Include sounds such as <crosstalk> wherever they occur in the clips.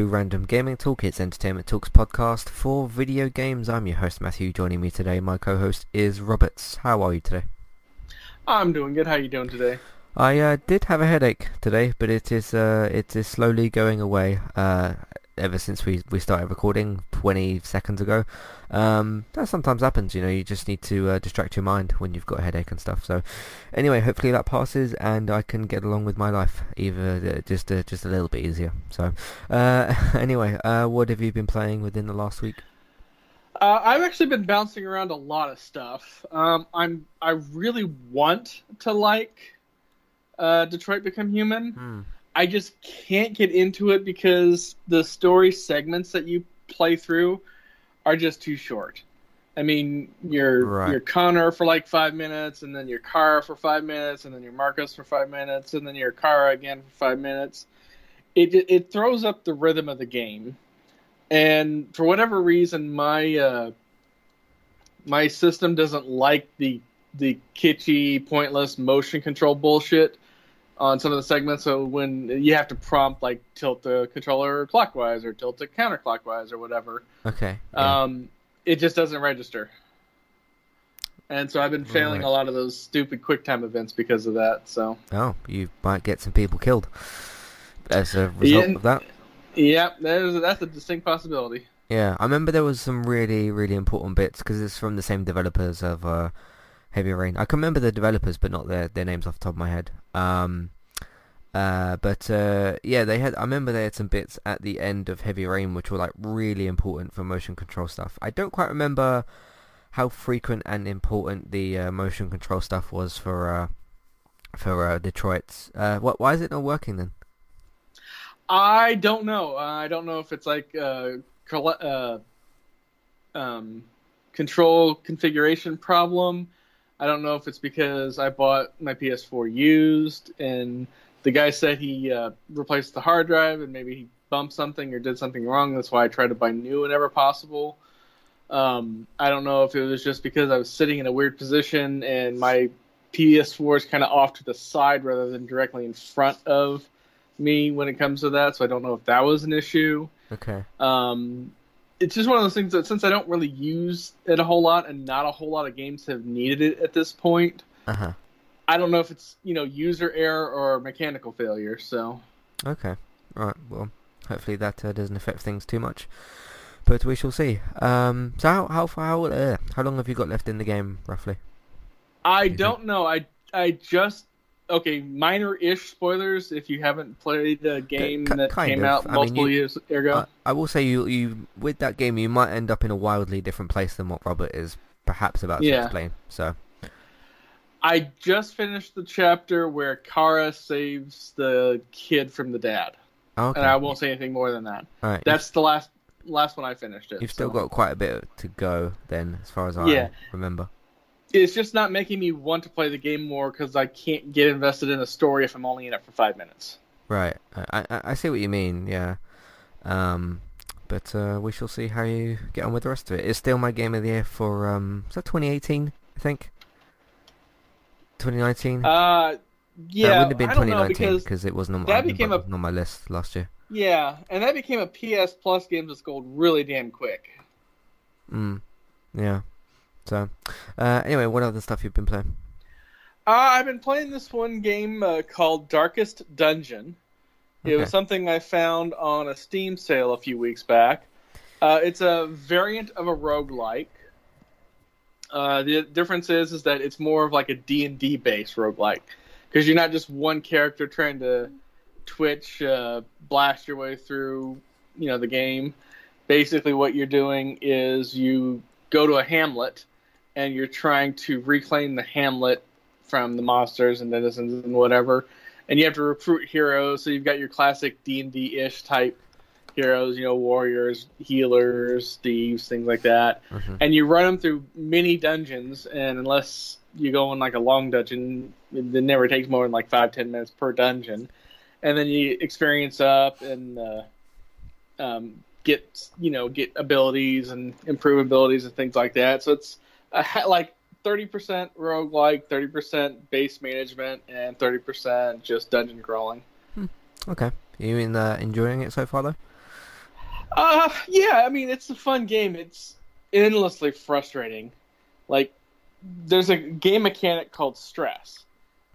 to Random Gaming Talk, it's Entertainment Talks podcast for video games. I'm your host Matthew. Joining me today, my co-host is Roberts. How are you today? I'm doing good. How are you doing today? I uh, did have a headache today, but it is uh, it is slowly going away. Uh, ever since we, we started recording 20 seconds ago. Um, that sometimes happens, you know, you just need to uh, distract your mind when you've got a headache and stuff. So anyway, hopefully that passes and I can get along with my life either uh, just uh, just a little bit easier. So uh, <laughs> anyway, uh, what have you been playing within the last week? Uh, I've actually been bouncing around a lot of stuff. Um, I'm I really want to like Detroit Become Human. Hmm. I just can't get into it because the story segments that you play through are just too short. I mean, you're Right. you're Connor for like five minutes, and then you're Kara for five minutes, and then you're Marcus for five minutes, and then you're Kara again for five minutes. It it throws up the rhythm of the game, and for whatever reason, my uh, my system doesn't like the the kitschy, pointless motion control bullshit on some of the segments. So when you have to prompt like tilt the controller clockwise or tilt it counterclockwise or whatever, Okay. yeah. um, it just doesn't register. And so I've been failing Right. a lot of those stupid QuickTime events because of that. So oh, you might get some people killed as a result Yeah. of that. yeah, there's that's a distinct possibility. Yeah, I remember there was some really, really important bits because it's from the same developers of uh, Heavy Rain. I can remember the developers, but not their their names off the top of my head. Um, uh, but uh, yeah, they had. I remember they had some bits at the end of Heavy Rain which were like really important for motion control stuff. I don't quite remember how frequent and important the uh, motion control stuff was for uh, for uh, Detroit's. Uh, what? Why is it not working then? I don't know. I don't know if it's like um, control configuration problem. I don't know if it's because I bought my PS4 used and the guy said he uh, replaced the hard drive and maybe he bumped something or did something wrong. That's why I tried to buy new whenever possible. Um, I don't know if it was just because I was sitting in a weird position and my PS4 is kind of off to the side rather than directly in front of me when it comes to that. So I don't know if that was an issue. Okay. Um, it's just one of those things that since I don't really use it a whole lot, and not a whole lot of games have needed it at this point, Uh huh. I don't know if it's you know user error or mechanical failure. So Okay. Right. Well, hopefully that uh, doesn't affect things too much. But we shall see. Um, so how how far how, uh, how long have you got left in the game roughly? I Mhm. don't know. I I just okay minor-ish spoilers if you haven't played a game that came of. out I mean, multiple you- years ago. Uh, I will say you you with that game you might end up in a wildly different place than what Robert is perhaps about to Yeah. explain. So I just finished the chapter where Kara saves the kid from the dad, okay. and I won't say anything more than that. All right. That's the last last one I finished it. You've still got quite a bit to go then, as far as I Yeah. remember. It's just not making me want to play the game more because I can't get invested in a story if I'm only in it for five minutes. Right. I, I I see what you mean. Yeah. Um, but uh, we shall see how you get on with the rest of it. It's still my game of the year for um, is that 2018? I think. 2019. Uh, yeah, it wouldn't have been I know 2019 because it wasn't on, that became remember, a- on my list last year. yeah, and that became a PS Plus game that's gold really damn quick. Mm. Yeah. So, uh, anyway, what other stuff you've been playing? Uh, I've been playing this one game uh, called Darkest Dungeon. It Okay. was something I found on a Steam sale a few weeks back. Uh, it's a variant of a roguelike. Uh, the difference is is that it's more of like a D&D based roguelike because you're not just one character trying to twitch uh, blast your way through you know the game. Basically what you're doing is you go to a hamlet and you're trying to reclaim the hamlet from the monsters and denizens and whatever and you have to recruit heroes. So you've got your classic D and D ish type heroes, you know, warriors, healers, thieves, things like that. Mhm. And you run them through mini dungeons, and unless you go in like a long dungeon, it never takes more than like five ten minutes per dungeon. And then you experience up and uh, um, get you know get abilities and improve abilities and things like that. So it's like thirty percent roguelike, thirty percent base management, and thirty percent just dungeon crawling. Okay. You in uh, enjoying it so far though? Uh, yeah. I mean, it's a fun game. It's endlessly frustrating. Like, there's a game mechanic called stress,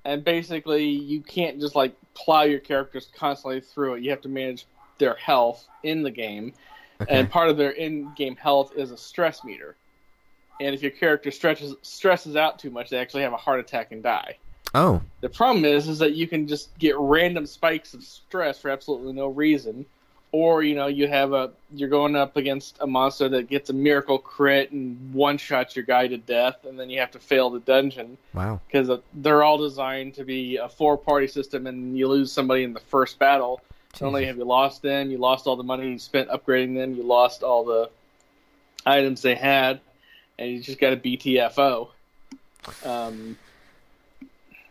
and basically you can't just like plow your characters constantly through it. You have to manage their health in the game, Okay. and part of their in-game health is a stress meter. And if your character stretches stresses out too much, they actually have a heart attack and die. oh, The problem is, is that you can just get random spikes of stress for absolutely no reason, or you know you have a you're going up against a monster that gets a miracle crit and one shots your guy to death, and then you have to fail the dungeon wow. because uh, they're all designed to be a four party system, and you lose somebody in the first battle. Not only have you lost them, you lost all the money you spent upgrading them, you lost all the items they had, and you just got a BTFO. Um,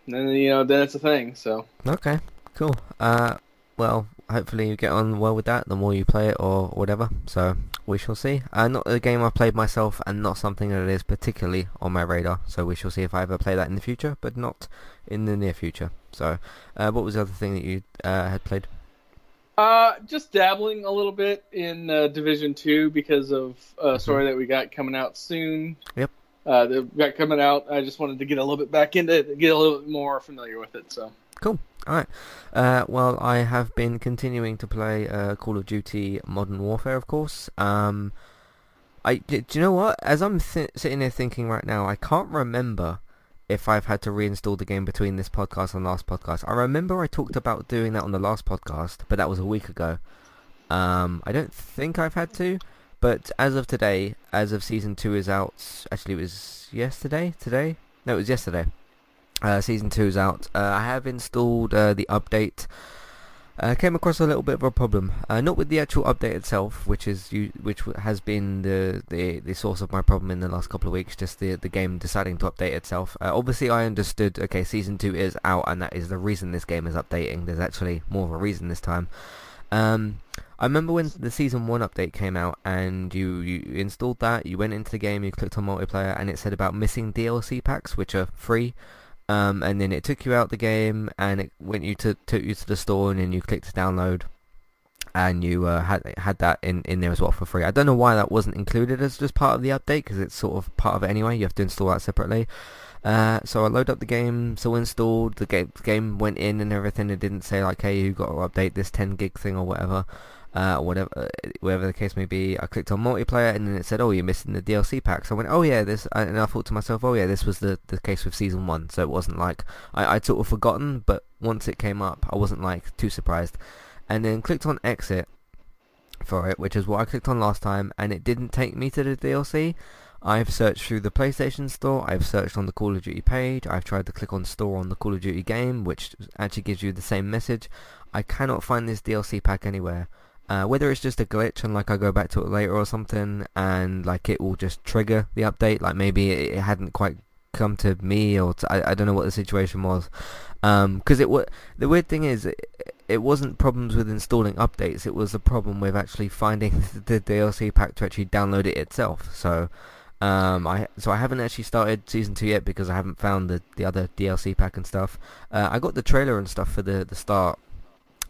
then you know then it's a thing. So Okay, cool. Uh, well, hopefully you get on well with that the more you play it or whatever. So we shall see. Uh, not a game I've played myself and not something that is particularly on my radar. So we shall see if I ever play that in the future, but not in the near future. So, uh, what was the other thing that you uh, had played? Uh, just dabbling a little bit in uh, Division Two because of a story that we got coming out soon. Yep. Uh, that got coming out. I just wanted to get a little bit back into it, get a little bit more familiar with it. So. Cool. All right. Uh, well, I have been continuing to play uh, Call of Duty Modern Warfare, of course. Um, I do you know what? As I'm th- sitting here thinking right now, I can't remember if I've had to reinstall the game between this podcast and last podcast. I remember I talked about doing that on the last podcast, but that was a week ago. Um, I don't think I've had to, but as of today, as of season two is out. Actually, it was yesterday. Today? No, it was yesterday. Uh, season two is out. Uh, I have installed uh, the update. Uh, came across a little bit of a problem, uh, not with the actual update itself, which is which has been the, the the source of my problem in the last couple of weeks. Just the the game deciding to update itself. Uh, obviously, I understood. Okay, season two is out, and that is the reason this game is updating. There's actually more of a reason this time. Um, I remember when the season one update came out, and you you installed that. You went into the game, you clicked on multiplayer, and it said about missing DLC packs, which are free. Um, and then it took you out the game, and it went you to took you to the store, and then you clicked download, and you uh, had had that in, in there as well for free. I don't know why that wasn't included as just part of the update, because it's sort of part of it anyway. You have to install that separately. Uh, so I load up the game, so installed, the game, the game went in and everything. It didn't say like, hey, you got to update this 10 gig thing or whatever, uh, whatever, uh, whatever the case may be. I clicked on multiplayer and then it said, oh, you're missing the DLC pack. So I went, oh yeah, this, and I thought to myself, oh yeah, this was the, the case with season one. So it wasn't like, I, I'd sort of forgotten, but once it came up, I wasn't like too surprised. And then clicked on exit for it, which is what I clicked on last time, and it didn't take me to the DLC. I've searched through the PlayStation Store, I've searched on the Call of Duty page, I've tried to click on Store on the Call of Duty game, which actually gives you the same message. I cannot find this DLC pack anywhere. Uh, whether it's just a glitch and like I go back to it later or something and like it will just trigger the update, like maybe it, hadn't quite come to me or to, I, I don't know what the situation was. Because it wa- the weird thing is, it, it wasn't problems with installing updates. It was a problem with actually finding <laughs> the DLC pack to actually download it itself. So, um, I so I haven't actually started season two yet because I haven't found the the other DLC pack and stuff. Uh, I got the trailer and stuff for the the start.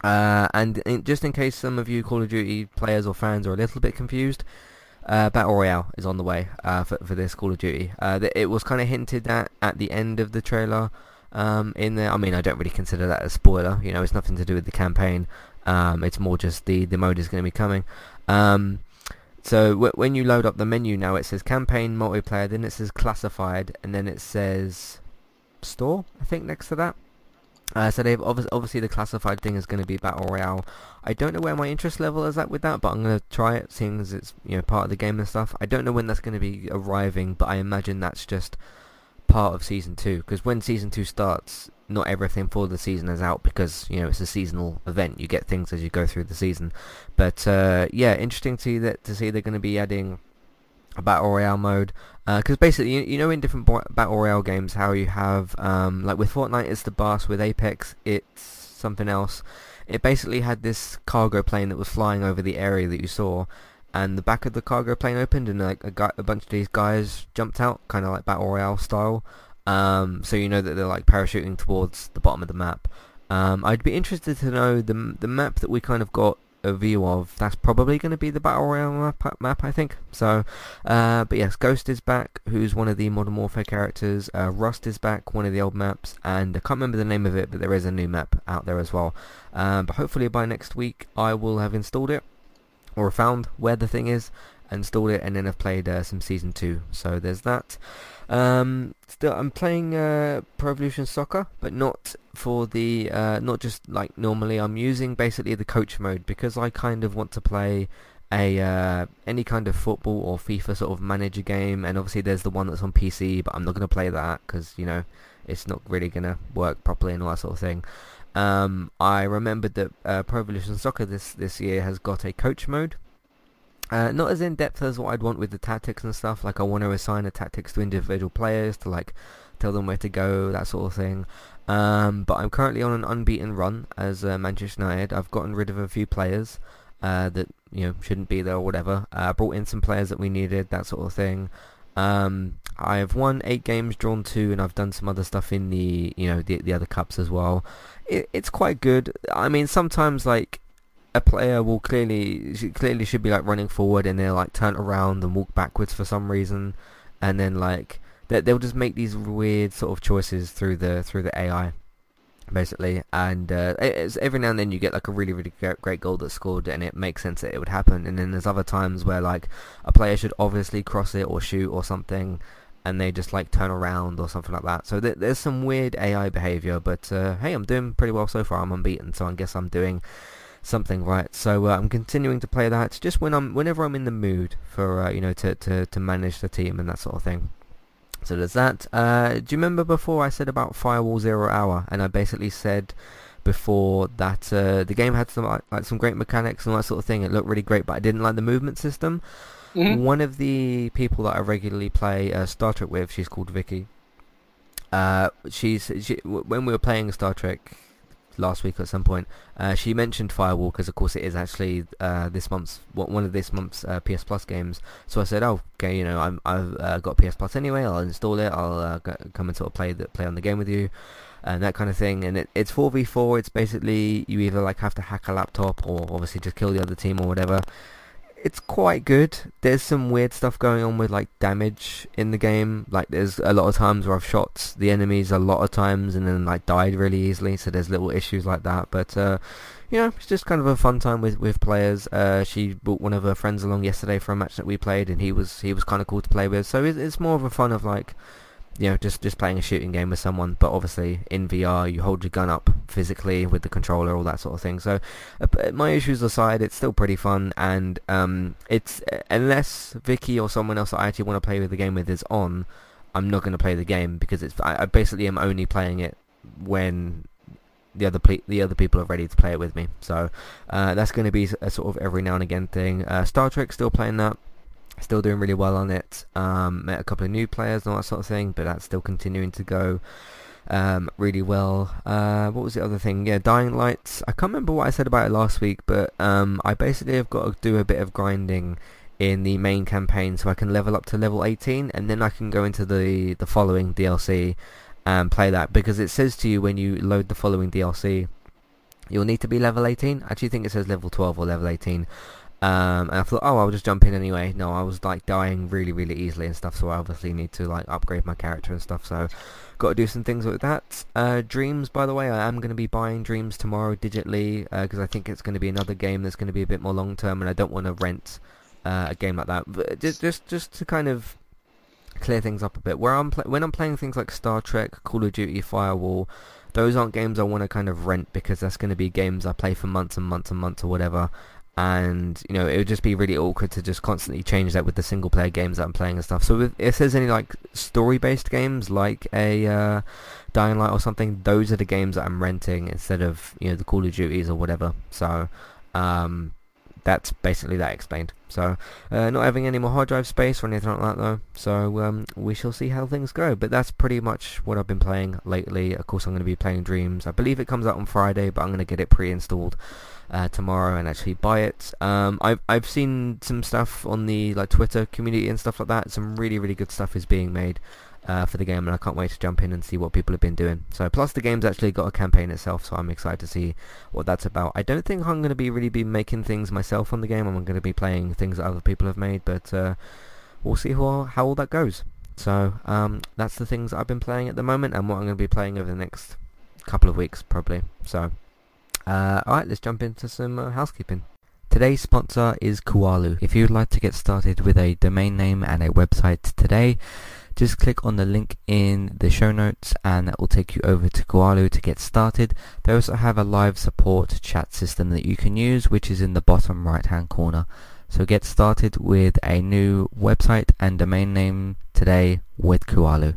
Uh, and in, just in case some of you Call of Duty players or fans are a little bit confused, uh, Battle Royale is on the way uh, for for this Call of Duty. Uh, it was kind of hinted at at the end of the trailer. Um, in there, I mean, I don't really consider that a spoiler. You know, it's nothing to do with the campaign. Um, it's more just the the mode is going to be coming. Um, so w- when you load up the menu now, it says campaign multiplayer, then it says classified, and then it says store. I think next to that. Uh, so they've obviously, obviously the classified thing is going to be battle royale. I don't know where my interest level is at with that, but I'm going to try it, seeing as it's you know part of the game and stuff. I don't know when that's going to be arriving, but I imagine that's just part of season two. Because when season two starts, not everything for the season is out because you know it's a seasonal event. You get things as you go through the season. But uh, yeah, interesting to see that to see they're going to be adding battle royale mode because basically you, you know in different battle royale games how you have um, like with Fortnite it's the boss with Apex it's something else. It basically had this cargo plane that was flying over the area that you saw and the back of the cargo plane opened and like a, guy, a bunch of these guys jumped out kind of like battle royale style um, so you know that they're like parachuting towards the bottom of the map. Um, I'd be interested to know the the map that we kind of got a view of, that's probably going to be the Battle Royale map, map I think. So, uh, but yes, Ghost is back, who's one of the Modern Warfare characters. Uh, Rust is back, one of the old maps, and I can't remember the name of it, but there is a new map out there as well. Um, but hopefully by next week I will have installed it, or found where the thing is, installed it, and then have played uh, some Season 2. So there's that. Um, still, I'm playing uh, Pro Evolution Soccer, but not for the uh, not just like normally. I'm using basically the coach mode because I kind of want to play a uh, any kind of football or FIFA sort of manager game, and obviously there's the one that's on PC, but I'm not going to play that because you know it's not really going to work properly and all that sort of thing. Um, I remembered that uh, Pro Evolution Soccer this this year has got a coach mode, uh, not as in depth as what I'd want with the tactics and stuff. Like I want to assign the tactics to individual players to like tell them where to go, that sort of thing. Um, but I'm currently on an unbeaten run as uh, Manchester United. I've gotten rid of a few players uh, that you know shouldn't be there or whatever. Uh, brought in some players that we needed, that sort of thing. Um, I've won eight games, drawn two, and I've done some other stuff in the you know the the other cups as well. It, it's quite good. I mean, sometimes like a player will clearly clearly should be like running forward and they'll like turn around and walk backwards for some reason, and then like they they'll just make these weird sort of choices through the through the AI, basically. And uh, every now and then you get like a really really great goal that's scored and it makes sense that it would happen. And then there's other times where like a player should obviously cross it or shoot or something. And they just like turn around or something like that. So th- there's some weird AI behavior, but uh, hey, I'm doing pretty well so far. I'm unbeaten, so I guess I'm doing something right. So uh, I'm continuing to play that just when I'm whenever I'm in the mood for uh, you know to, to to manage the team and that sort of thing. So there's that. Uh, do you remember before I said about Firewall Zero Hour and I basically said before that uh, the game had some like some great mechanics and that sort of thing. It looked really great, but I didn't like the movement system. Mm-hmm. One of the people that I regularly play uh, Star Trek with, she's called Vicky. Uh, she's she, when we were playing Star Trek last week at some point. Uh, she mentioned Firewall because, of course, it is actually uh, this month's one of this month's uh, PS Plus games. So I said, "Oh, okay, you know, I'm, I've uh, got PS Plus anyway. I'll install it. I'll uh, come and sort of play the, play on the game with you." And that kind of thing, and it, it's 4v4. It's basically you either like have to hack a laptop or obviously just kill the other team or whatever it's quite good. There's some weird stuff going on with like damage in the game. Like there's a lot of times where I've shot the enemies a lot of times and then like died really easily. So there's little issues like that. But uh, you know, it's just kind of a fun time with with players. Uh, she brought one of her friends along yesterday for a match that we played, and he was he was kind of cool to play with. So it's, it's more of a fun of like you know, just just playing a shooting game with someone, but obviously in VR you hold your gun up physically with the controller, all that sort of thing. So, uh, my issues aside, it's still pretty fun, and um, it's uh, unless Vicky or someone else that I actually want to play with the game with is on, I'm not going to play the game because it's I, I, basically am only playing it when the other ple- the other people are ready to play it with me. So uh, that's going to be a sort of every now and again thing. Uh, Star Trek still playing that still doing really well on it. Um, met a couple of new players and all that sort of thing, but that's still continuing to go um, really well. Uh, what was the other thing? Yeah, Dying Lights. I can't remember what I said about it last week, but um, I basically have got to do a bit of grinding in the main campaign so I can level up to level 18 and then I can go into the, the following DLC and play that because it says to you when you load the following DLC you'll need to be level 18. I actually think it says level 12 or level 18. Um, and I thought, oh, I'll just jump in anyway. No, I was like dying really, really easily and stuff, so I obviously need to like upgrade my character and stuff. So, got to do some things with that. Uh, Dreams, by the way, I am going to be buying Dreams tomorrow digitally because uh, I think it's going to be another game that's going to be a bit more long term, and I don't want to rent uh, a game like that. But just, just, just to kind of clear things up a bit. Where I'm pl- when I'm playing things like Star Trek, Call of Duty, Firewall, those aren't games I want to kind of rent because that's going to be games I play for months and months and months or whatever and you know it would just be really awkward to just constantly change that with the single player games that I'm playing and stuff. So if there's any like story based games like a uh, Dying Light or something, those are the games that I'm renting instead of you know the Call of Duties or whatever. So um, that's basically that explained. So uh, not having any more hard drive space or anything like that though. So um, we shall see how things go. But that's pretty much what I've been playing lately. Of course I'm going to be playing Dreams. I believe it comes out on Friday, but I'm going to get it pre-installed uh, tomorrow and actually buy it. Um, I've I've seen some stuff on the like Twitter community and stuff like that. Some really really good stuff is being made. uh, for the game, and I can't wait to jump in and see what people have been doing. So, plus the game's actually got a campaign itself, so I'm excited to see what that's about. I don't think I'm going to be really be making things myself on the game. I'm going to be playing things that other people have made, but uh, we'll see how, how all that goes. So, um, that's the things I've been playing at the moment, and what I'm going to be playing over the next couple of weeks, probably. So, uh, alright, let's jump into some uh, housekeeping. Today's sponsor is Kualu. If you'd like to get started with a domain name and a website today, just click on the link in the show notes and that will take you over to Kualu to get started. They also have a live support chat system that you can use which is in the bottom right hand corner. So get started with a new website and domain name today with Kualu.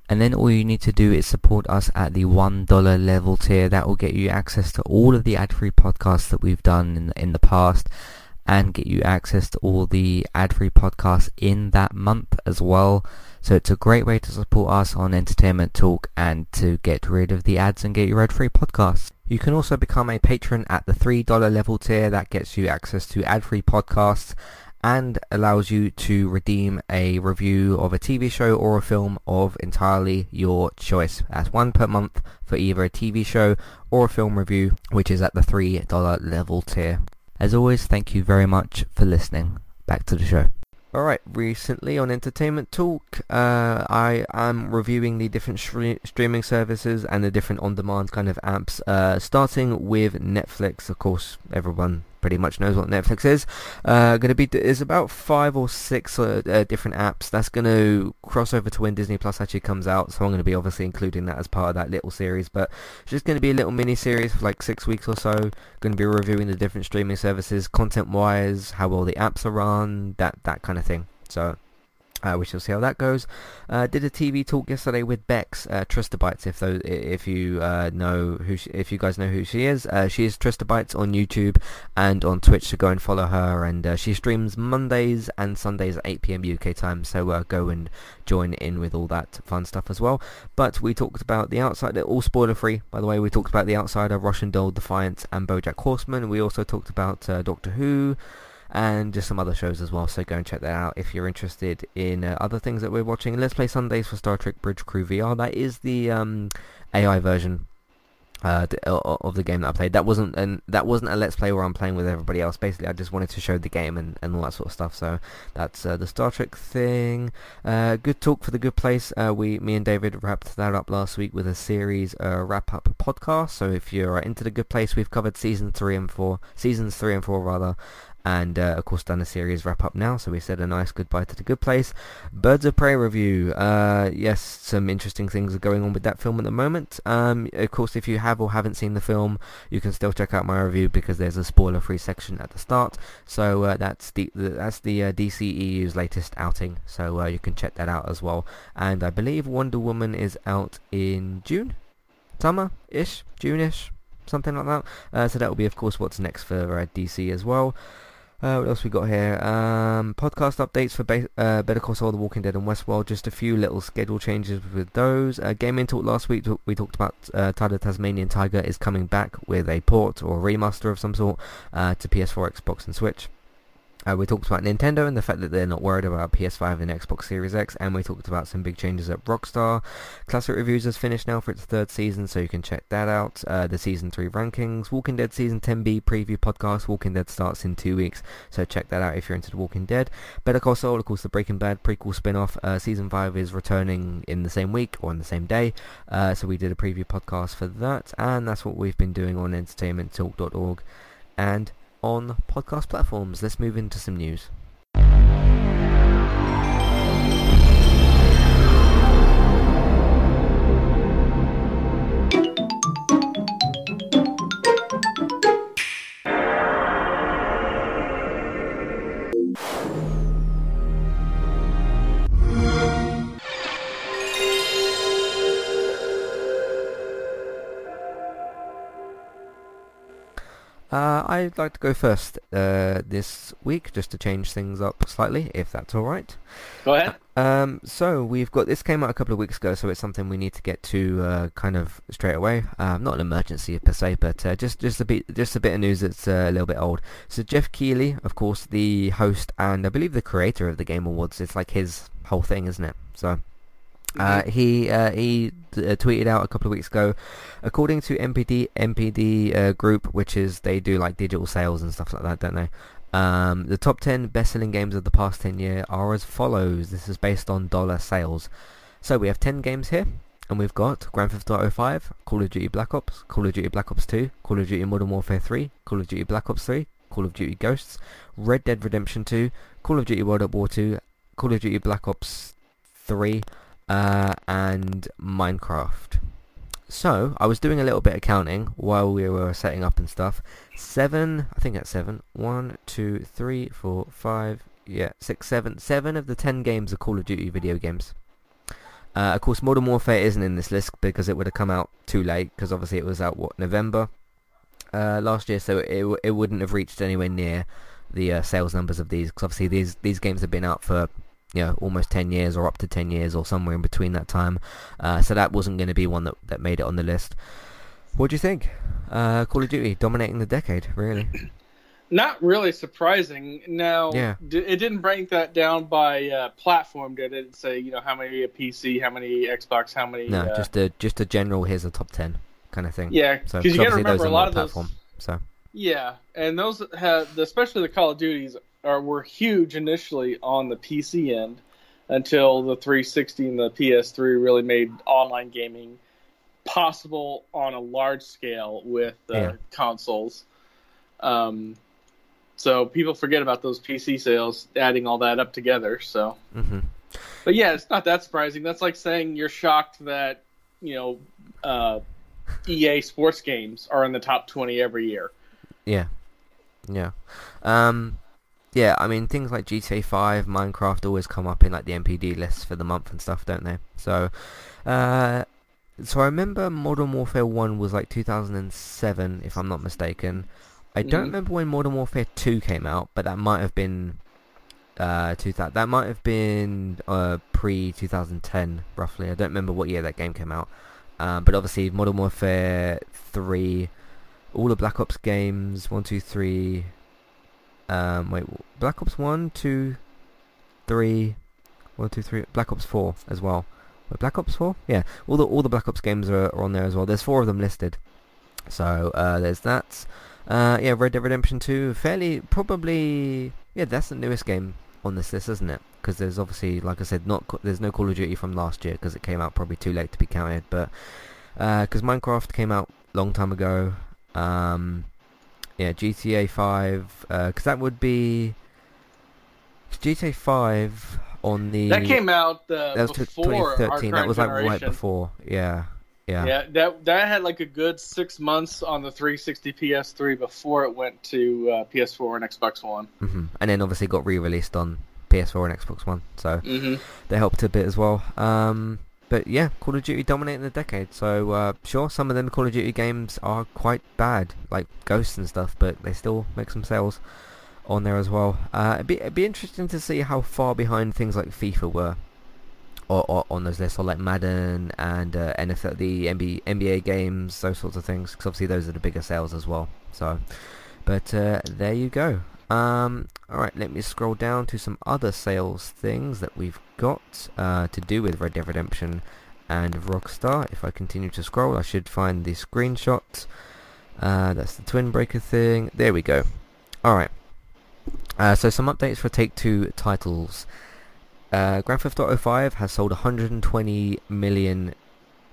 And then all you need to do is support us at the $1 level tier. That will get you access to all of the ad-free podcasts that we've done in, in the past and get you access to all the ad-free podcasts in that month as well. So it's a great way to support us on Entertainment Talk and to get rid of the ads and get your ad-free podcasts. You can also become a patron at the $3 level tier. That gets you access to ad-free podcasts and allows you to redeem a review of a TV show or a film of entirely your choice. That's one per month for either a TV show or a film review, which is at the $3 level tier. As always, thank you very much for listening. Back to the show. Alright, recently on Entertainment Talk, uh, I am reviewing the different streaming services and the different on-demand kind of apps, uh, starting with Netflix. Of course, everyone pretty much knows what Netflix is. Uh, going to be is about five or six uh, uh, different apps. That's going to cross over to when Disney Plus actually comes out. So I'm going to be obviously including that as part of that little series. But it's just going to be a little mini series for like six weeks or so. Going to be reviewing the different streaming services, content-wise, how well the apps are run, that that kind of thing. So uh, we shall see how that goes. Uh, did a TV talk yesterday with Bex uh, Tristabytes. If those, if you uh, know who, she, if you guys know who she is, uh, she is Tristabytes on YouTube and on Twitch. So go and follow her. And uh, she streams Mondays and Sundays at 8 p.m. UK time. So go and join in with all that fun stuff as well. But we talked about the outside, all spoiler free. By the way, we talked about the Outsider, Russian Doll, Defiance, and BoJack Horseman. We also talked about Doctor Who and just some other shows as well. So go and check that out if you're interested in uh, other things that we're watching. Let's play Sundays for Star Trek Bridge Crew VR. That is the um, AI version uh, of the game that I played. That wasn't an that wasn't a let's play where I'm playing with everybody else. Basically, I just wanted to show the game and, and all that sort of stuff. So that's uh, the Star Trek thing. Uh, good talk for the Good Place. Uh, we, me and David wrapped that up last week with a series uh, wrap up podcast. So if you're into the Good Place, we've covered season three and four, seasons three and four rather, and uh, of course done a series wrap up now so we said a nice goodbye to the good place. Birds of prey review. Uh, yes some interesting things are going on with that film at the moment. Um, of course if you have or haven't seen the film you can still check out my review because there's a spoiler free section at the start. So uh, that's the, that's the uh, DCEU's latest outing. So uh, you can check that out as well. And I believe Wonder Woman is out in June? Summer? Ish? June-ish? Something like that. Uh, so that will be of course what's next for DC as well uh, what else we got here? Um, podcast updates for ba- uh, Better Call Saul, The Walking Dead, and Westworld. Just a few little schedule changes with those. Uh, Gaming Talk last week, we talked about uh, Tasmanian Tiger is coming back with a port or a remaster of some sort uh, to PS4, Xbox, and Switch. Uh, we talked about Nintendo and the fact that they're not worried about PS5 and Xbox Series X, and we talked about some big changes at Rockstar. Classic Reviews has finished now for its third season, so you can check that out. Uh, the Season 3 rankings, Walking Dead Season 10B preview podcast, Walking Dead starts in two weeks, so check that out if you're into The Walking Dead. Better Call Saul, of course, the Breaking Bad prequel spin-off, uh, Season 5 is returning in the same week, or on the same day, uh, so we did a preview podcast for that, and that's what we've been doing on entertainmenttalk.org. And on podcast platforms. Let's move into some news. I'd like to go first uh, this week, just to change things up slightly, if that's all right. Go ahead. Um, so we've got this came out a couple of weeks ago, so it's something we need to get to uh, kind of straight away. Um, not an emergency per se, but uh, just just a bit just a bit of news that's uh, a little bit old. So Geoff Keighley, of course, the host and I believe the creator of the Game Awards, it's like his whole thing, isn't it? So uh, he uh, he uh, tweeted out a couple of weeks ago, according to MPD NPD uh, Group, which is they do like digital sales and stuff like that, don't they? Um, the top 10 best-selling games of the past 10 year are as follows. This is based on dollar sales. So we have 10 games here, and we've got Grand Theft Auto 5, Call of Duty Black Ops, Call of Duty Black Ops 2, Call of Duty Modern Warfare 3, Call of Duty Black Ops 3, Call of Duty Ghosts, Red Dead Redemption 2, Call of Duty World at War 2, Call of Duty Black Ops 3, uh, and Minecraft. So, I was doing a little bit of counting while we were setting up and stuff. Seven, I think that's seven. One, two, three, four, five, yeah, six, seven. Seven of the ten games are Call of Duty video games. Uh, of course, Modern Warfare isn't in this list because it would have come out too late, because obviously it was out, what, November uh, last year, so it, it wouldn't have reached anywhere near the uh, sales numbers of these, because obviously these, these games have been out for you know, almost 10 years or up to 10 years or somewhere in between that time. Uh, so that wasn't going to be one that, that made it on the list. What do you think? Uh, Call of Duty dominating the decade, really? <clears throat> Not really surprising. Now, Yeah. d- it didn't break that down by uh, platform, did it? Say, you know, how many PC, how many Xbox, how many. No, uh, just a just a general. Here's a top 10 kind of thing. yeah, So because you got to remember a lot of multi-platform. those. So Yeah, and those had, especially the Call of Duties, are were huge initially on the PC end until the 360 and the PS3 really made online gaming possible on a large scale with uh, Yeah. consoles. Um, so people forget about those PC sales, adding all that up together. So, hmm but yeah, it's not that surprising. That's like saying you're shocked that you know uh, EA sports games are in the top 20 every year. yeah, yeah, um, yeah. I mean, things like GTA 5, Minecraft always come up in like the MPD lists for the month and stuff, don't they? So, uh, so I remember Modern Warfare 1 was like 2007, if I'm not mistaken. I don't Mhm. remember when Modern Warfare 2 came out, but that might have been uh, 2000. That might have been uh, pre 2010, roughly. I don't remember what year that game came out. Um, but obviously, Modern Warfare 3, all the Black Ops games, 1, 2, 3. Um, wait, Black Ops 1, 2, 3, 1, 2, 3. Black Ops 4 as well. Wait, Black Ops 4? Yeah, all the all the Black Ops games are, are on there as well. There's four of them listed. So uh, there's that. Uh, yeah, Red Dead Redemption 2, fairly, probably, yeah, that's the newest game on this list, isn't it? Because there's obviously, like I said, not there's no Call of Duty from last year because it came out probably too late to be counted. But because Minecraft came out long time ago, um, yeah, GTA 5, because that would be GTA 5 on the That came out uh, that was before our 2013. That was like right before, yeah, yeah, Yeah, that that had like a good six months on the 360 PS3 before it went to uh, PS4 and Xbox One. hmm and then obviously got re-released on PS4 and Xbox One. So Mm-hmm. they helped a bit as well. Um, but yeah, Call of Duty dominating the decade. So uh, sure, some of them Call of Duty games are quite bad, like Ghosts and stuff, but they still make some sales on there as well. Uh, it'd be it'd be interesting to see how far behind things like FIFA were. Or, or on those lists, or like Madden and uh, NFL, the NBA, NBA games, those sorts of things. Because obviously those are the bigger sales as well. So, but uh, there you go. Um, alright, let me scroll down to some other sales things that we've got uh, to do with Red Dead Redemption and Rockstar. If I continue to scroll, I should find the screenshot. Uh, that's the Twin Breaker thing. There we go. Alright. Uh, so some updates for Take-Two titles. Uh, Grand Theft Auto 5 has sold 120 million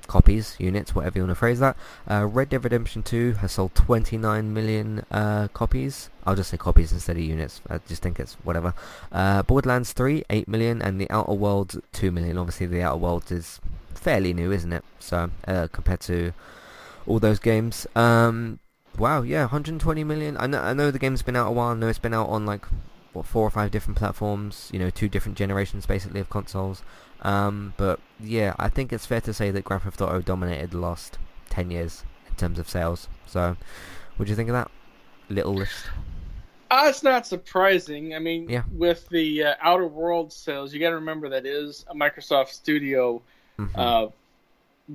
copies, units, whatever you want to phrase that. Uh, Red Dead Redemption 2 has sold 29 million uh, copies. I'll just say copies instead of units. I just think it's whatever. Uh, Borderlands 3, 8 million, and The Outer Worlds, 2 million. Obviously, The Outer Worlds is fairly new, isn't it? So, uh, compared to all those games. Um, wow, yeah, 120 million. I know, I know the game's been out a while. I know it's been out on like what four or five different platforms. You know, two different generations basically of consoles. Um, but yeah, I think it's fair to say that Grand Theft Auto dominated the last 10 years in terms of sales. So, what do you think of that? little list. Uh, it's not surprising. I mean, Yeah. with the uh, Outer World sales, you got to remember that is a Microsoft Studio Mhm. uh,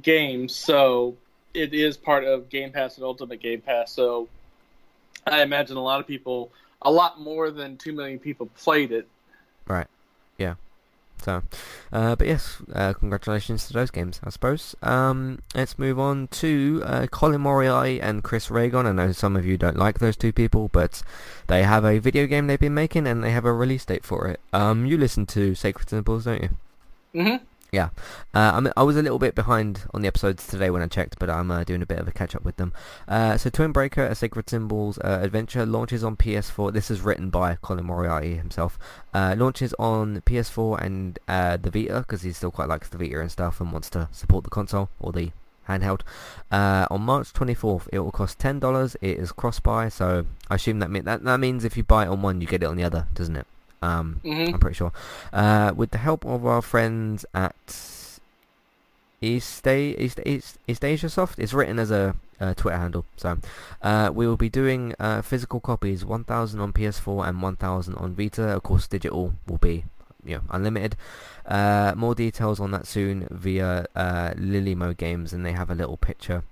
game, so it is part of Game Pass and Ultimate Game Pass. So I imagine a lot of people, a lot more than two million people, played it. Right. Yeah. So, uh, but yes, uh, congratulations to those games, I suppose. Um, let's move on to uh, Colin Moriarty and Chris Ray Gun. I know some of you don't like those two people, but they have a video game they've been making, and they have a release date for it. Um, you listen to Sacred Symbols, don't you? hmm Yeah. Uh, I, mean, I was a little bit behind on the episodes today when I checked, but I'm uh, doing a bit of a catch up with them. Uh, so Twin Breaker, a Sacred Symbols uh, adventure, launches on PS4. This is written by Colin Moriarty himself. Uh, launches on PS4 and uh, the Vita, because he still quite likes the Vita and stuff and wants to support the console, or the handheld. On March 24th, it will cost $10. It is cross-buy, so I assume that, mean, that that means if you buy it on one, you get it on the other, doesn't it? Um, hmm I'm pretty sure. Uh, with the help of our friends at East, East, East, East Asia Soft, it's written as a, uh Twitter handle. So uh, we will be doing uh, physical copies, 1,000 on PS4 and 1,000 on Vita. Of course, digital will be you know, unlimited. Uh, more details on that soon via uh, Lillymo Games, and they have a little picture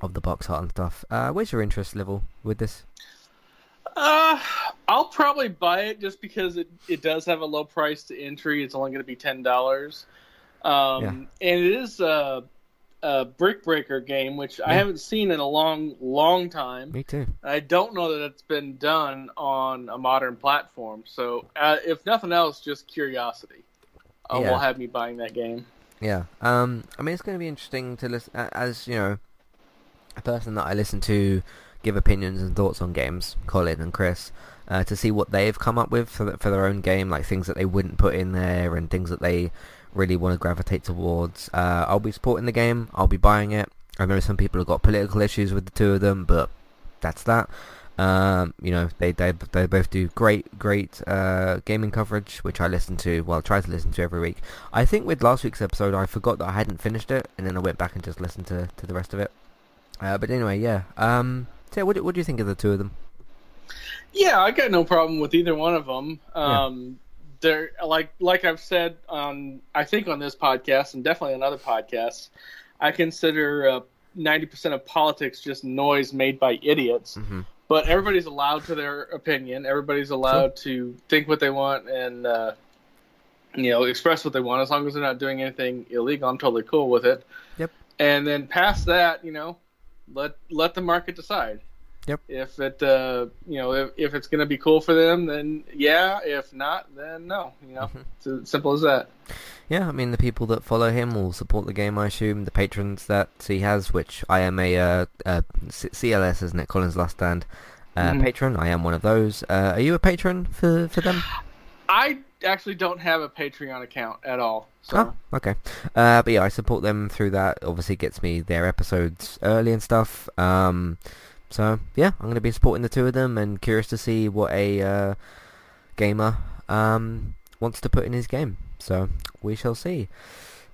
of the box art and stuff. Uh, where's your interest level with this? Uh, I'll probably buy it just because it, it does have a low price to entry. It's only going to be ten dollars, um, Yeah. and it is a, a brick breaker game, which I haven't seen in a long, long time. Me too. I don't know that it's been done on a modern platform. So, uh, if nothing else, just curiosity uh, Yeah. will have me buying that game. Yeah. Um. I mean, it's going to be interesting to listen as you know, a person that I listen to give opinions and thoughts on games, Colin and Chris, uh, to see what they've come up with for the, for their own game, like things that they wouldn't put in there and things that they really want to gravitate towards. Uh, I'll be supporting the game. I'll be buying it. I know some people have got political issues with the two of them, but that's that. Um, you know, they they they both do great great uh, gaming coverage, which I listen to. Well, try to listen to every week. I think with last week's episode, I forgot that I hadn't finished it, and then I went back and just listened to, to the rest of it. Uh, but anyway, yeah. Um, so what do, what do you think of the two of them? Yeah, I got no problem with either one of them. Yeah. Um, They're like like I've said on I think on this podcast and definitely on other podcasts. I consider uh, ninety percent of politics just noise made by idiots. hmm But everybody's allowed to their opinion. Everybody's allowed to think what they want and uh, you know express what they want as long as they're not doing anything illegal. I'm totally cool with it. Yep. And then past that, you know, let let the market decide. Yep. If it uh, you know if, if it's going to be cool for them, then yeah. If not, then no. You know, Mhm. it's as simple as that. Yeah, I mean the people that follow him will support the game, I assume. The patrons that he has, which I am a uh, uh, CLS, isn't it? Colin's Last Stand uh, Mhm. patron. I am one of those. Uh, are you a patron for for them? I actually don't have a Patreon account at all. So Oh, okay. Uh, but yeah, I support them through that. Obviously, gets me their episodes early and stuff. Um, so yeah, I'm gonna be supporting the two of them, and curious to see what a uh, gamer um wants to put in his game. So we shall see.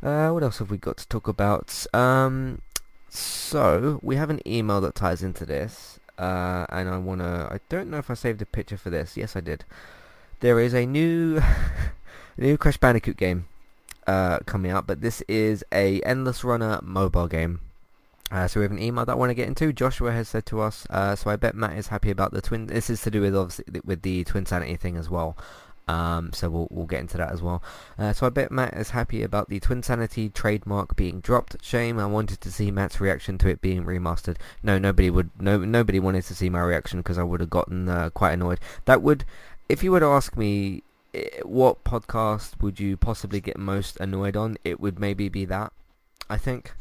Uh, what else have we got to talk about? Um, so we have an email that ties into this, uh, and I wanna. I don't know if I saved a picture for this. Yes, I did. There is a new, <laughs> new Crash Bandicoot game uh, coming out, but this is a Endless Runner mobile game. Uh, so we have an email that I want to get into. Joshua has said to us, uh, so I bet Matt is happy about the twin. This is to do with obviously with the Twin Sanity thing as well. Um, so we'll we'll get into that as well. Uh, so I bet Matt is happy about the Twin Sanity trademark being dropped. Shame. I wanted to see Matt's reaction to it being remastered. No, nobody would. No, nobody wanted to see my reaction because I would have gotten uh, quite annoyed. That would, if you were to ask me, eh, what podcast would you possibly get most annoyed on? It would maybe be that. I think.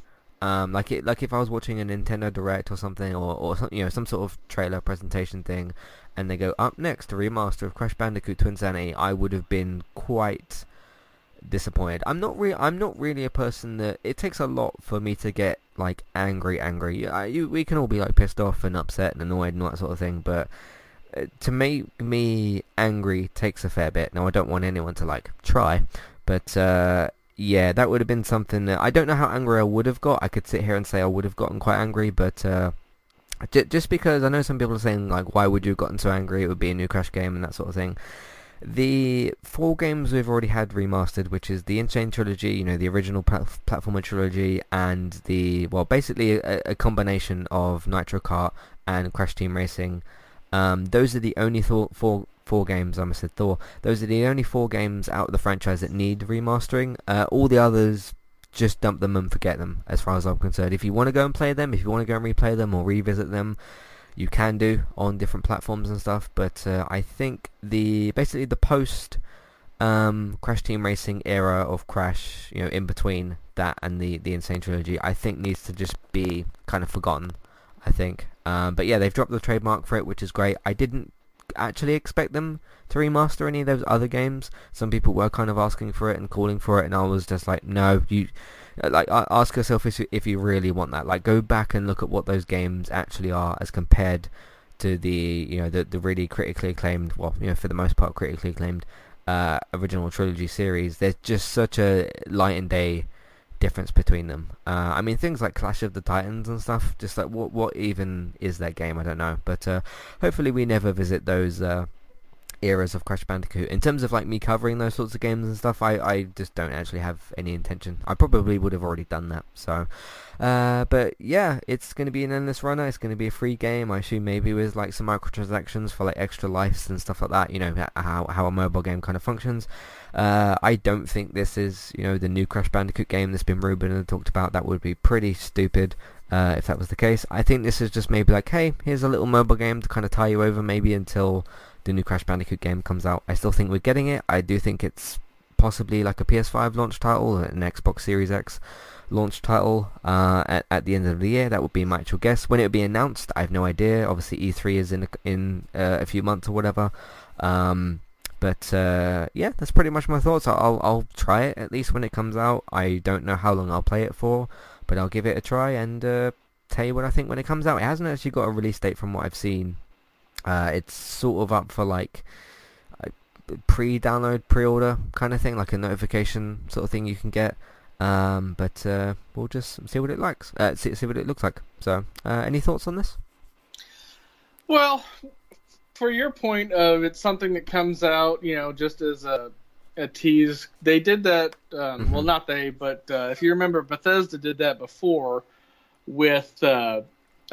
Um, like it, like if I was watching a Nintendo Direct or something, or or some, you know some sort of trailer presentation thing, and they go up next a remaster of Crash Bandicoot Twin Sanity, I would have been quite disappointed. I'm not really, I'm not really a person that it takes a lot for me to get like angry, angry. I, you, we can all be like pissed off and upset and annoyed and all that sort of thing, but to make me angry takes a fair bit. Now I don't want anyone to like try, but uh, yeah, that would have been something that I don't know how angry I would have got. I could sit here and say I would have gotten quite angry, but uh, J- just because I know some people are saying like, why would you have gotten so angry? It would be a new Crash game and that sort of thing. The four games we've already had remastered, which is the N. Trilogy, you know, the original plat- platformer trilogy, and the well, basically a, a combination of Nitro Kart and Crash Team Racing. Um, those are the only th- four four games. I almost said Thor. Those are the only four games out of the franchise that need remastering. Uh, all the others, just dump them and forget them. As far as I'm concerned, if you want to go and play them, if you want to go and replay them or revisit them, you can do on different platforms and stuff. But uh, I think the basically the post um, Crash Team Racing era of Crash, you know, in between that and the the N. Sane trilogy, I think needs to just be kind of forgotten. I think. Um, but yeah, they've dropped the trademark for it, which is great. I didn't actually expect them to remaster any of those other games. Some people were kind of asking for it and calling for it, and I was just like, no, you like ask yourself if you, if you really want that. Like go back and look at what those games actually are as compared to the you know the the really critically acclaimed, well, you know, for the most part critically acclaimed uh, original trilogy series. There's just such a light and day difference between them. Uh, I mean, things like Crash of the Titans and stuff. Just like what what even is that game? I don't know. But uh, hopefully we never visit those uh, eras of Crash Bandicoot. In terms of like me covering those sorts of games and stuff, I, I just don't actually have any intention. I probably would have already done that. So, uh, but yeah, it's going to be an endless runner. It's going to be a free game. I assume maybe with like some microtransactions for like extra lives and stuff like that. You know how how a mobile game kind of functions. Uh, I don't think this is you know the new Crash Bandicoot game that's been rumored and talked about. That would be pretty stupid. Uh, if that was the case, I think this is just maybe like, hey, here's a little mobile game to kind of tie you over, maybe until the new Crash Bandicoot game comes out. I still think we're getting it. I do think it's possibly like a PS5 launch title, an Xbox Series X launch title uh, at, at the end of the year. That would be my actual guess. When it would be announced, I have no idea. Obviously, E3 is in a, in uh, a few months or whatever. Um, but uh, yeah, that's pretty much my thoughts. I'll I'll try it at least when it comes out. I don't know how long I'll play it for, but I'll give it a try and uh, tell you what I think when it comes out. It hasn't actually got a release date from what I've seen. Uh, it's sort of up for like pre-download, pre-order kind of thing, like a notification sort of thing you can get. Um, but uh, we'll just see what it likes, uh, see, see what it looks like. So, uh, any thoughts on this? Well, for your point of it's something that comes out, you know, just as a, a tease, they did that. Um, mm-hmm. Well, not they, but uh, if you remember, Bethesda did that before with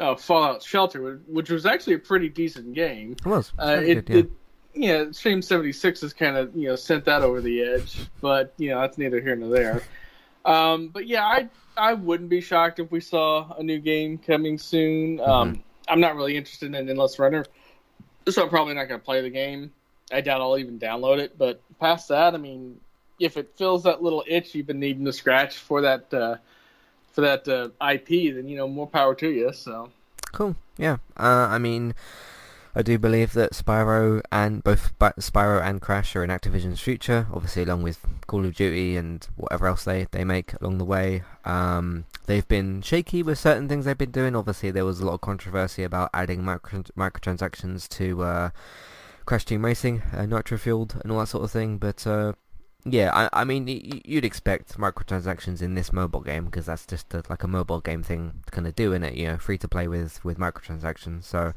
uh, Fallout Shelter, which was actually a pretty decent game. It was. Uh, it, good, yeah. it, yeah, Shame seventy six has kind of you know sent that over the edge, but you know that's neither here nor there. Um, but yeah, I I wouldn't be shocked if we saw a new game coming soon. Mm-hmm. Um, I'm not really interested in Endless Runner, so I'm probably not going to play the game. I doubt I'll even download it. But past that, I mean, if it fills that little itch you've been needing to scratch for that uh, for that uh, IP, then you know more power to you. So cool. Yeah. Uh, I mean, I do believe that Spyro and both Spyro and Crash are in Activision's future, obviously along with Call of Duty and whatever else they, they make along the way. Um, they've been shaky with certain things they've been doing. Obviously, there was a lot of controversy about adding micro, microtransactions to uh, Crash Team Racing, uh, Nitro Fueled, and all that sort of thing. But uh, yeah, I, I mean, you'd expect microtransactions in this mobile game because that's just a, like a mobile game thing to kind of do in it, you know, free to play with with microtransactions. So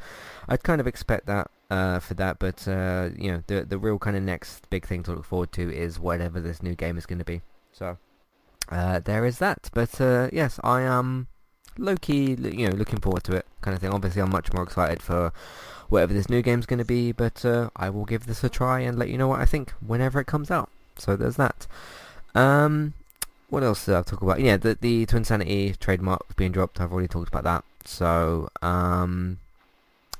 I'd kind of expect that uh, for that, but uh, you know, the the real kind of next big thing to look forward to is whatever this new game is going to be. So uh, there is that. But uh, yes, I am low key, you know, looking forward to it, kind of thing. Obviously, I'm much more excited for whatever this new game's going to be, but uh, I will give this a try and let you know what I think whenever it comes out. So there's that. Um, what else did I talk about? Yeah, the the Twin Sanity trademark being dropped. I've already talked about that. So um,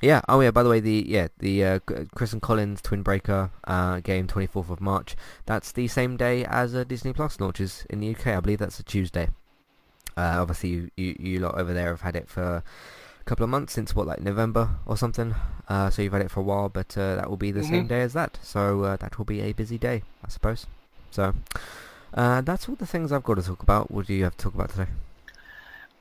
yeah. Oh yeah. By the way, the yeah the uh, Chris and Colin's Twin Breaker uh, game, 24th of March. That's the same day as uh, Disney Plus launches in the UK. I believe that's a Tuesday. Uh, obviously, you, you you lot over there have had it for couple of months since what like November or something. Uh, so you've had it for a while, but uh, that will be the mm-hmm. same day as that. So uh, that will be a busy day, I suppose. So uh, that's all the things I've got to talk about. What do you have to talk about today?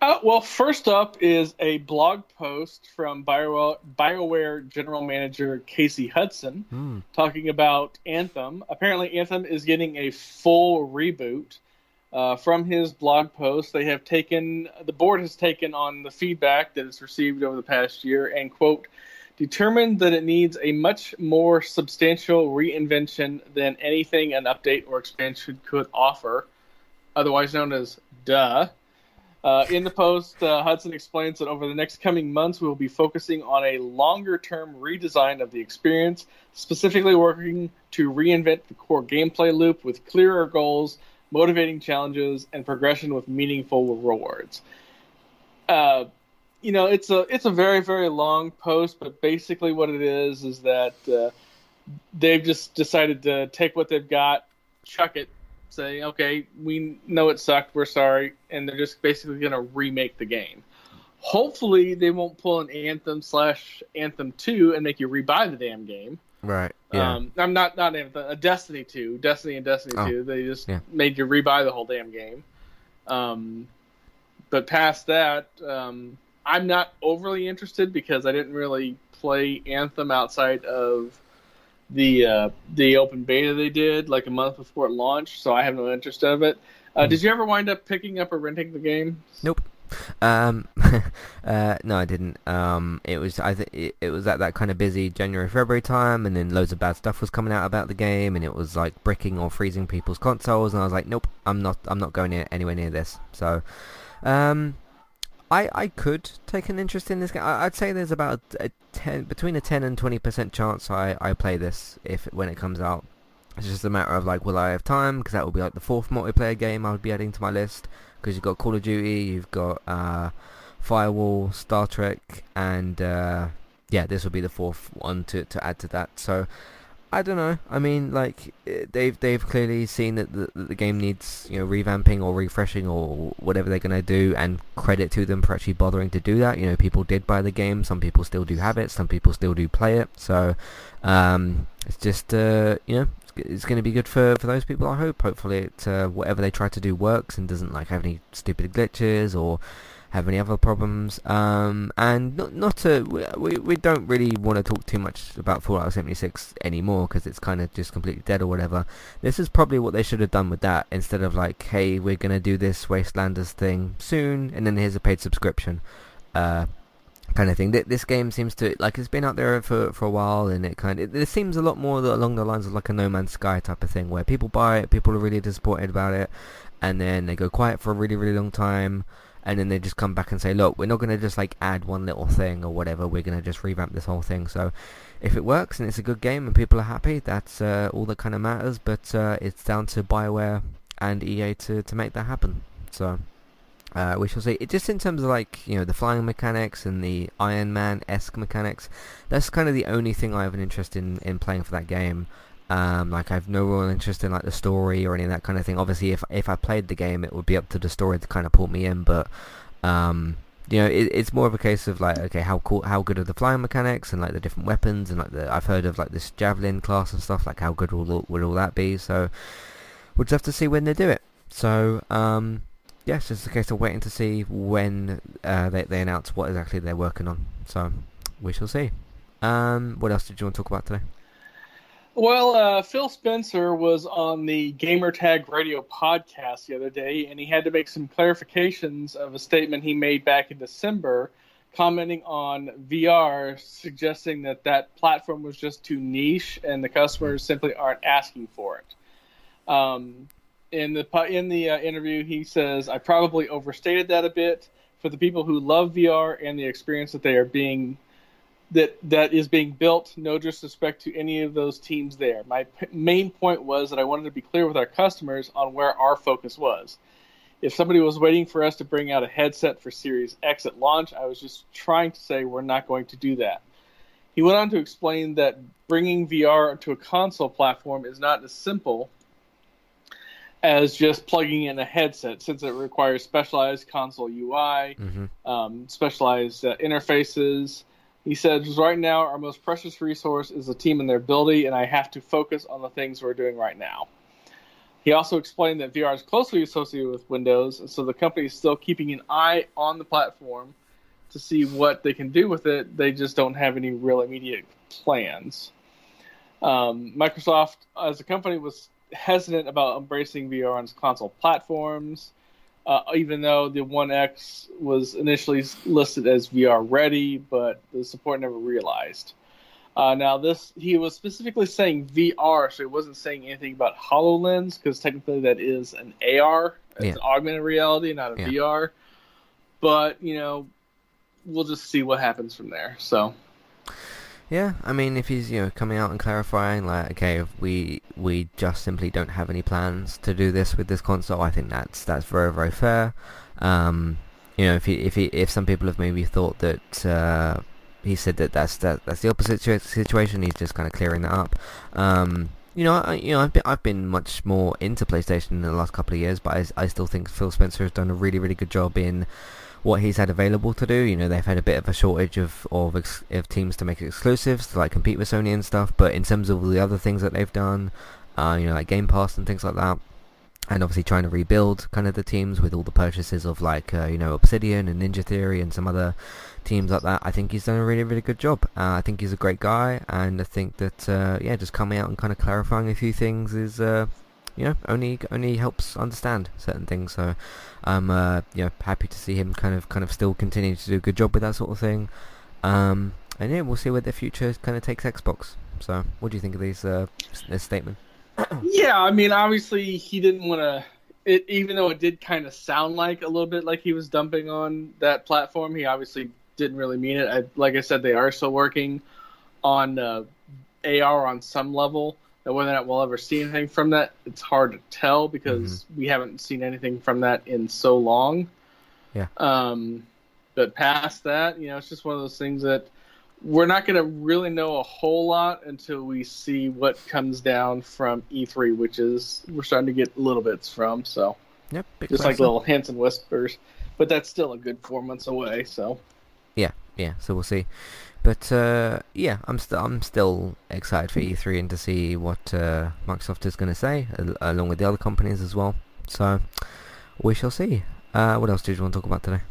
Uh, well, first up is a blog post from BioWare, BioWare General Manager Casey Hudson mm. talking about Anthem. Apparently, Anthem is getting a full reboot. Uh, from his blog post, they have taken the board has taken on the feedback that it's received over the past year and quote determined that it needs a much more substantial reinvention than anything an update or expansion could offer, otherwise known as duh. Uh, in the post, uh, Hudson explains that over the next coming months, we will be focusing on a longer term redesign of the experience, specifically working to reinvent the core gameplay loop with clearer goals, motivating challenges, and progression with meaningful rewards. Uh, you know, it's a it's a very very long post, but basically what it is is that uh, they've just decided to take what they've got, chuck it, say, okay, we know it sucked, we're sorry, and they're just basically going to remake the game. Hopefully, they won't pull an Anthem slash Anthem two and make you rebuy the damn game. Right. Yeah. Um, I'm not not Anthem, a Destiny two, Destiny and Destiny Oh, two. They just yeah. made you rebuy the whole damn game. Um, but past that, um, I'm not overly interested because I didn't really play Anthem outside of the uh, the open beta they did like a month before it launched, so I have no interest of it. Uh, Hmm. Did you ever wind up picking up or renting the game? Nope. Um, <laughs> uh, no, I didn't. Um, it was I th- it, it was at that kind of busy January February time, and then loads of bad stuff was coming out about the game, and it was like bricking or freezing people's consoles, and I was like, nope, I'm not I'm not going near, anywhere near this. So, um, I I could take an interest in this game. I, I'd say there's about a ten between a ten and twenty percent chance I I play this if when it comes out. It's just a matter of like, will I have time? Because that will be like the fourth multiplayer game I would be adding to my list. Because you've got Call of Duty, you've got uh, Firewall, Star Trek, and uh, yeah, this will be the fourth one to, to add to that. So I don't know. I mean, like eh, they've they've clearly seen that the, the game needs you know revamping or refreshing or whatever they're gonna do, and credit to them for actually bothering to do that. You know, people did buy the game. Some people still do have it. Some people still do play it. So um, it's just uh, you know it's going to be good for, for those people. I hope. Hopefully, it uh, whatever they try to do works and doesn't like have any stupid glitches or have any other problems. Um, and not not to we we, don't really want to talk too much about Fallout 76 anymore because it's kind of just completely dead or whatever. This is probably what they should have done with that instead of like, hey, we're to do this Wastelanders thing soon, and then here's a paid subscription. Uh, kind of thing. Th- This game seems to like it's been out there for for a while, and it kind of it, seems a lot more along the lines of like a No Man's Sky type of thing, where people buy it, people are really disappointed about it, and then they go quiet for a really really long time, and then they just come back and say, look, we're not going to just like add one little thing or whatever. We're going to just revamp this whole thing. So if it works and it's a good game and people are happy, that's uh, all that kind of matters. But uh, it's down to Bioware and EA to to make that happen. So. Uh, we shall see. It just in terms of like you know the flying mechanics and the Iron Man esque mechanics. That's kind of the only thing I have an interest in in playing for that game. Um, like I have no real interest in like the story or any of that kind of thing. Obviously, if if I played the game, it would be up to the story to kind of pull me in. But um, you know, it, it's more of a case of like, okay, how cool, how good are the flying mechanics and like the different weapons and like the I've heard of like this javelin class and stuff. Like how good will would all that be? So we'll just have to see when they do it. So um, yes, it's a case of waiting to see when uh, they they announce what exactly they're working on. So we shall see. Um, what else did you want to talk about today? Well, uh, Phil Spencer was on the Gamertag Radio podcast the other day, and he had to make some clarifications of a statement he made back in December, commenting on VR, suggesting that that platform was just too niche and the customers simply aren't asking for it. Um, in the in the uh, interview, he says, "I probably overstated that a bit for the people who love VR and the experience that they are being." That that is being built. No disrespect to any of those teams there. My p- main point was that I wanted to be clear with our customers on where our focus was. If somebody was waiting for us to bring out a headset for Series X at launch, I was just trying to say we're not going to do that. He went on to explain that bringing VR to a console platform is not as simple as just plugging in a headset, since it requires specialized console UI, Mm-hmm. um, specialized uh, interfaces. He says, right now, our most precious resource is the team and their ability, and I have to focus on the things we're doing right now. He also explained that VR is closely associated with Windows, so the company is still keeping an eye on the platform to see what they can do with it. They just don't have any real immediate plans. Um, Microsoft, as a company, was hesitant about embracing VR on console platforms. Uh, even though the One X was initially listed as VR ready, but the support never realized. Uh, now, this he was specifically saying VR, so he wasn't saying anything about Hololens because technically that is an AR, it's Yeah. an augmented reality, not a Yeah. VR. But you know, we'll just see what happens from there. So Yeah, I mean, if he's you know coming out and clarifying like, okay, we we just simply don't have any plans to do this with this console, I think that's that's very very fair. Um, you know, if he if he if some people have maybe thought that uh, he said that that's that that's the opposite situa- situation, he's just kind of clearing that up. Um, you know, I, you know, I've been I've been much more into PlayStation in the last couple of years, but I, I still think Phil Spencer has done a really really good job in what he's had available to do. You know, they've had a bit of a shortage of of, ex- of teams to make exclusives to like compete with Sony and stuff. But in terms of the other things that they've done, uh, you know, like Game Pass and things like that, and obviously trying to rebuild kind of the teams with all the purchases of like uh, you know Obsidian and Ninja Theory and some other teams like that. I think he's done a really really good job. Uh, I think he's a great guy, and I think that uh, yeah, just coming out and kind of clarifying a few things is. You know, only only helps understand certain things. So I'm uh, you know happy to see him kind of kind of still continue to do a good job with that sort of thing. Um, and yeah, we'll see where the future kind of takes Xbox. So, what do you think of these uh, this statement? <coughs> Yeah, I mean, obviously he didn't want to. It even though it did kind of sound like a little bit like he was dumping on that platform, he obviously didn't really mean it. I, like I said, they are still working on uh, AR on some level. Now, whether or not we'll ever see anything from that, it's hard to tell because we haven't seen anything from that in so long. Yeah. Um, but past that, you know, it's just one of those things that we're not going to really know a whole lot until we see what comes down from E3, which is we're starting to get little bits from. So Yep, just like little hints and whispers, but that's still a good four months away. So Yeah. So we'll see. But uh, yeah, I'm still I'm still excited for E3 and to see what uh, Microsoft is going to say, al- along with the other companies as well. So we shall see. Uh, what else did you want to talk about today?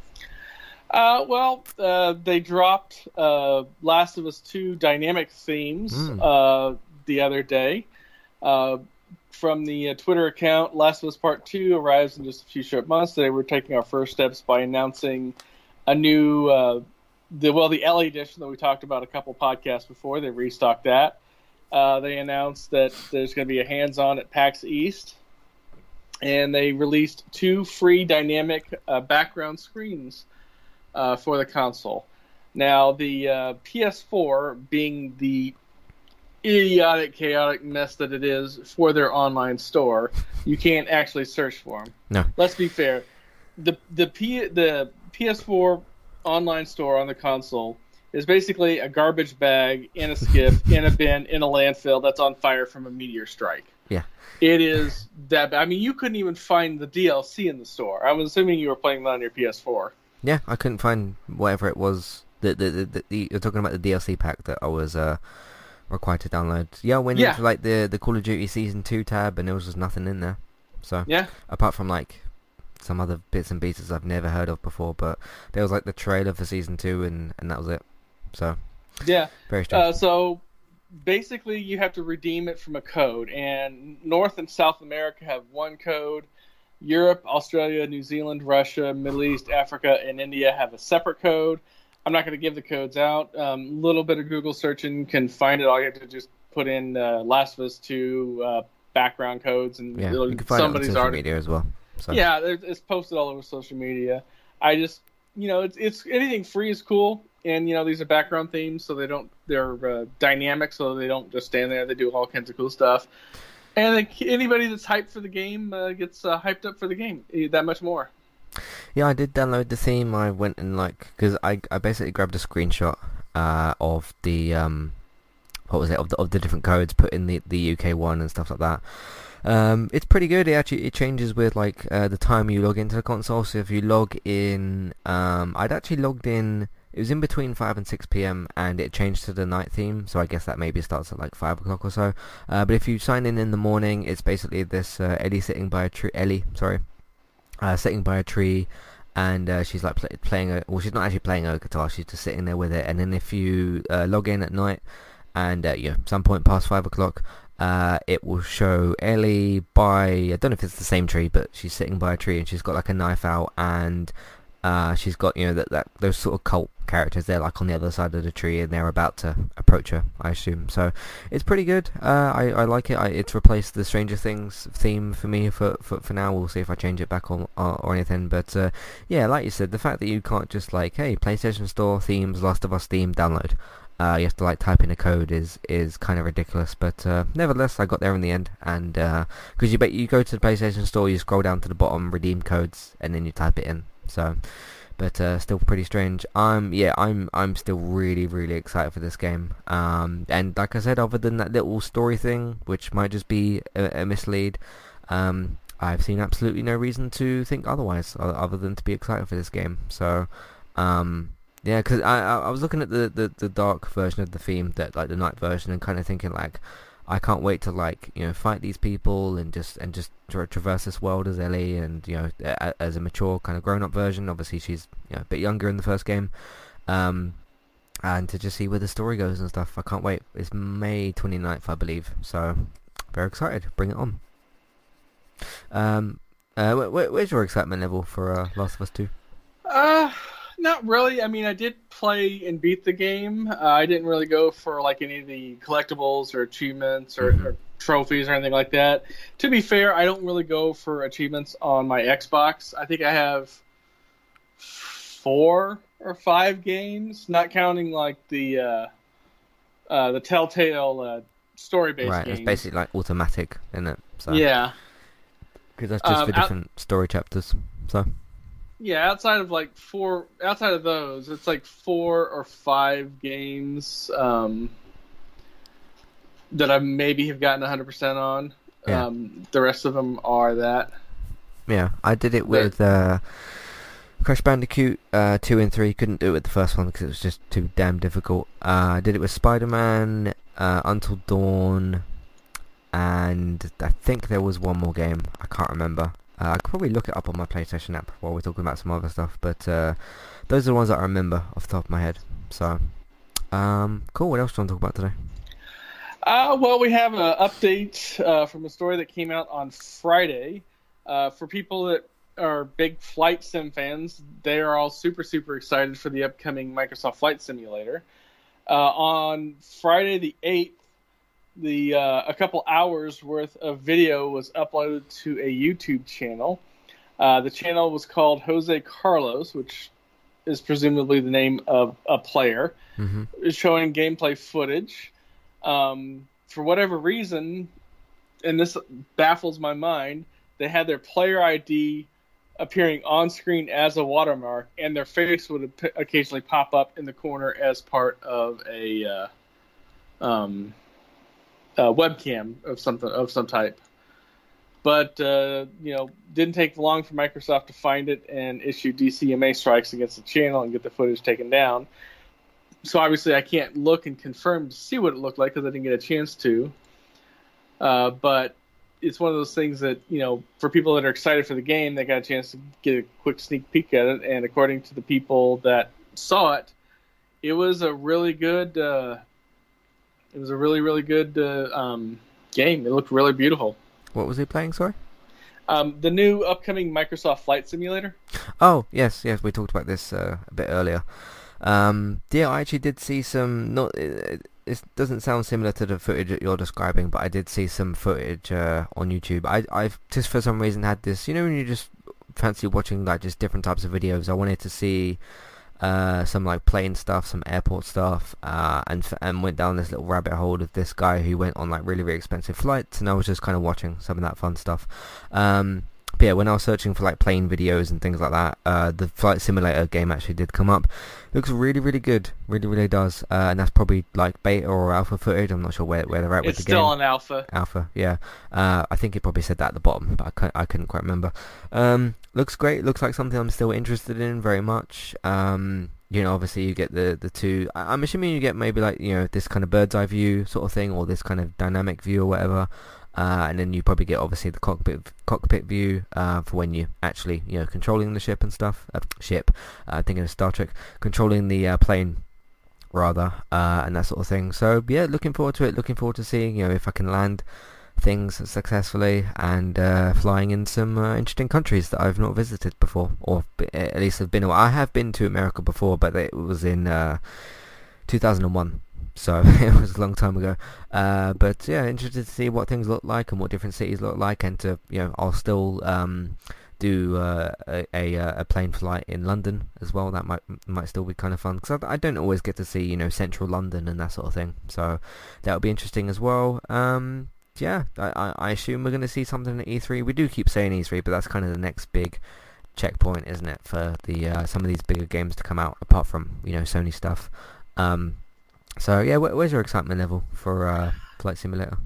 Uh, well, uh, they dropped uh, Last of Us 2 dynamic themes Mm. uh, the other day. Uh, from the uh, Twitter account, Last of Us Part 2 arrives in just a few short months. Today we're taking our first steps by announcing a new, uh, the well, the LA edition that we talked about a couple podcasts before. They restocked that. Uh, they announced that there's going to be a hands-on at PAX East, and they released two free dynamic uh, background screens uh, for the console. Now, the uh, PS4, being the idiotic, chaotic mess that it is for their online store, you can't actually search for them. No. Let's be fair. The the P, the PS4 online store on the console is basically a garbage bag in a skiff <laughs> in a bin in a landfill that's on fire from a meteor strike. Yeah. It is that. bad. I mean, you couldn't even find the DLC in the store. I was assuming you were playing that on your PS4. Yeah, I couldn't find whatever it was. The the, the, the, the you're talking about the DLC pack that I was uh required to download. Yeah, I went Yeah. into like the the Call of Duty Season Two tab, and there was just nothing in there. So Yeah. apart from like some other bits and pieces I've never heard of before, but there was like the trailer for Season Two, and and that was it. So Yeah. very strange. Uh, so basically, you have to redeem it from a code, and North and South America have one code. Europe, Australia, New Zealand, Russia, Middle East, Africa, and India have a separate code. I'm not going to give the codes out. A um, little bit of Google searching can find it. All you have to just put in uh, Last of Us 2 uh, background codes, and yeah, it'll- you can find it on somebody's social already media as well. So yeah, it's posted all over social media. I just, you know, it's it's anything free is cool, and you know these are background themes, so they don't they're uh, dynamic, so they don't just stand there. They do all kinds of cool stuff, and like, anybody that's hyped for the game uh, gets uh, hyped up for the game eh, that much more. Yeah, I did download the theme. I went and like because I I basically grabbed a screenshot uh of the um what was it of the of the different codes put in the the UK one and stuff like that. Um, it's pretty good. It actually it changes with like uh, the time you log into the console. So if you log in, um, I'd actually logged in. It was in between five and six p.m. and it changed to the night theme. So I guess that maybe starts at like five o'clock or so. Uh, but if you sign in in the morning, it's basically this uh, Ellie sitting by a tree. Ellie, sorry, uh, sitting by a tree, and uh, she's like play, playing a. Well, she's not actually playing a guitar. She's just sitting there with it. And then if you uh, log in at night, and uh, yeah, some point past five o'clock, uh, it will show Ellie by I don't know if it's the same tree, but she's sitting by a tree and she's got like a knife out and uh, she's got you know that, that those sort of cult characters they're like on the other side of the tree and they're about to approach her I assume. So it's pretty good. Uh, I, I like it. I, it's replaced the Stranger Things theme for me for, for, for now. We'll see if I change it back or, or, or anything. But uh, yeah like you said the fact that you can't just like hey PlayStation Store themes Last of Us theme download uh, you have to like type in a code is is kind of ridiculous, but uh, nevertheless, I got there in the end. And because uh, you bet you go to the PlayStation Store, you scroll down to the bottom, redeem codes, and then you type it in. So, but uh, still pretty strange. I'm yeah, I'm I'm still really really excited for this game. Um, and like I said, other than that little story thing, which might just be a, a mislead, um, I've seen absolutely no reason to think otherwise, other than to be excited for this game. So, um, yeah, because I, I, I was looking at the, the the dark version of the theme, that like the night version, and kind of thinking like, I can't wait to like you know fight these people and just and just tra- traverse this world as Ellie, and you know a, as a mature kind of grown up version. Obviously, she's you know, a bit younger in the first game, um, and to just see where the story goes and stuff. I can't wait. It's May 29th, I believe. So very excited. Bring it on. Um, uh, where, where's your excitement level for uh, Last of Us Two? Uh not really. I mean, I did play and beat the game. Uh, I didn't really go for like any of the collectibles or achievements or, mm-hmm. or, trophies or anything like that. To be fair, I don't really go for achievements on my Xbox. I think I have four or five games, not counting like the uh, uh, the Telltale uh, story-based right, games. it's basically like automatic, isn't it? So, yeah. Because that's just um, for different out- story chapters. So yeah, outside of like four, outside of those, it's like four or five games um, that I maybe have gotten 100% on. Yeah. Um, the rest of them are that. Yeah, I did it with uh, Crash Bandicoot uh, 2 and 3. Couldn't do it with the first one because it was just too damn difficult. Uh, I did it with Spider-Man, uh, Until Dawn, and I think there was one more game. I can't remember. Uh, I could probably look it up on my PlayStation app while we're talking about some other stuff, but uh, those are the ones that I remember off the top of my head. So, um, cool. What else do you want to talk about today? Uh, well, we have an update uh, from a story that came out on Friday. Uh, for people that are big flight sim fans, they are all super, super excited for the upcoming Microsoft Flight Simulator. Uh, on Friday the 8th, the uh, a couple hours worth of video was uploaded to a YouTube channel. Uh, the channel was called Jose Carlos, which is presumably the name of a player. Mm-hmm. Is showing gameplay footage. Um, for whatever reason, and this baffles my mind, they had their player ID appearing on screen as a watermark, and their face would occasionally pop up in the corner as part of a uh, um, uh, webcam of something of some type. But uh, you know, didn't take long for Microsoft to find it and issue DCMA strikes against the channel and get the footage taken down. So obviously, I can't look and confirm to see what it looked like because I didn't get a chance to. Uh, but it's one of those things that you know, for people that are excited for the game, they got a chance to get a quick sneak peek at it. And according to the people that saw it, it was a really good uh, it was a really, really good uh, um, game. It looked really beautiful. What was he playing? Sorry. Um, the new upcoming Microsoft Flight Simulator. Oh yes, yes, we talked about this uh, a bit earlier. Um, yeah, I actually did see some. Not it, it, doesn't sound similar to the footage that you're describing, but I did see some footage uh, on YouTube. I I've just for some reason had this. You know, when you just fancy watching like just different types of videos. I wanted to see uh, some like plane stuff, some airport stuff, uh, and and went down this little rabbit hole of this guy who went on like really really expensive flights, and I was just kind of watching some of that fun stuff. Um, yeah, when I was searching for like plane videos and things like that, uh, the flight simulator game actually did come up. Looks really, really good. Really, really does. Uh, and that's probably like beta or alpha footage. I'm not sure where where they're at it's with the game. It's still an alpha. Alpha, yeah. Uh, I think it probably said that at the bottom, but I couldn't, I couldn't quite remember. Um, looks great. Looks like something I'm still interested in very much. Um, you know, obviously you get the the two. I'm assuming you get maybe like you know this kind of bird's eye view sort of thing, or this kind of dynamic view or whatever. Uh, and then you probably get obviously the cockpit cockpit view uh, for when you actually you know controlling the ship and stuff. Uh, ship, uh, thinking of Star Trek, controlling the uh, plane rather, uh, and that sort of thing. So yeah, looking forward to it. Looking forward to seeing you know if I can land things successfully and uh, flying in some interesting countries that I've not visited before, or at least have been. I have been to America before, but it was in uh, 2001 so <laughs> it was a long time ago. Uh, but yeah, interested to see what things look like and what different cities look like, and to you know, I'll still um, do uh, a, a, uh, a plane flight in London as well. That might might still be kind of fun because I, I, don't always get to see you know central London and that sort of thing. So that will be interesting as well. Um, yeah, I, I assume we're going to see something at E3. We do keep saying E3, but that's kind of the next big checkpoint, isn't it, for the uh, some of these bigger games to come out apart from you know Sony stuff. Um, so yeah, wh- where's your excitement level for uh, Flight Simulator?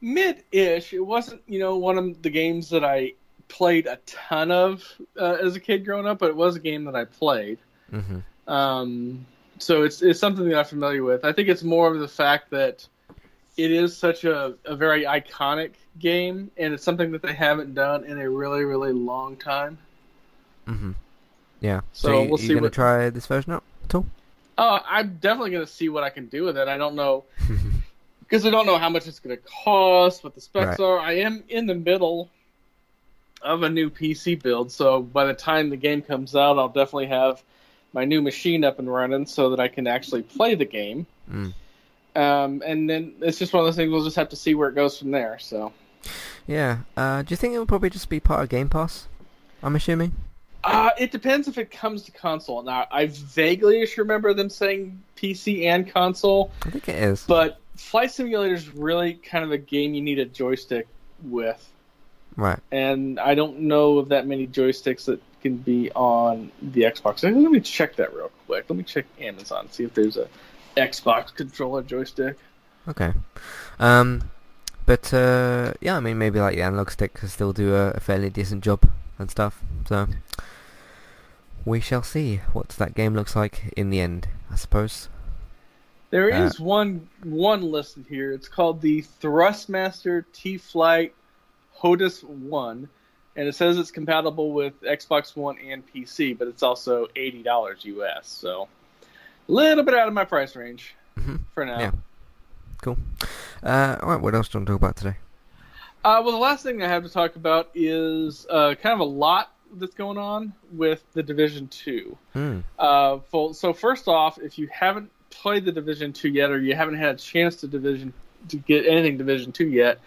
Mid-ish. It wasn't, you know, one of the games that I played a ton of uh, as a kid growing up, but it was a game that I played. Mm-hmm. Um, so it's it's something that I'm familiar with. I think it's more of the fact that it is such a, a very iconic game, and it's something that they haven't done in a really really long time. Mm-hmm. Yeah. So, so you, we'll see. You gonna what... try this version out at all? Uh, I'm definitely going to see what I can do with it. I don't know <laughs> because I don't know how much it's going to cost, what the specs Right. are. I am in the middle of a new PC build, so by the time the game comes out, I'll definitely have my new machine up and running so that I can actually play the game. Mm. Um, and then it's just one of those things. We'll just have to see where it goes from there. So. Yeah. Uh, do you think it will probably just be part of Game Pass? I'm assuming. Uh, it depends if it comes to console. Now, I vaguely remember them saying PC and console, I think it is. but Flight Simulator is really kind of a game you need a joystick with, Right. and I don't know of that many joysticks that can be on the Xbox. Let me check that real quick. Let me check Amazon see if there's a Xbox controller joystick. Okay. Um, but uh, yeah, I mean, maybe like the analog stick can still do a, a fairly decent job and stuff. So we shall see what that game looks like in the end, I suppose. There Uh, is one one listed here. It's called the Thrustmaster T-Flight HOTAS One, and it says it's compatible with Xbox One and PC, but it's also eighty dollars US. So a little bit out of my price range Mhm. for now. Yeah. Cool. Uh, all right. What else do you want to talk about today? Uh, well, the last thing I have to talk about is uh, kind of a lot that's going on with the Division Two. Hmm. Uh, so first off, if you haven't played the Division Two yet, or you haven't had a chance to Division to get anything Division Two yet,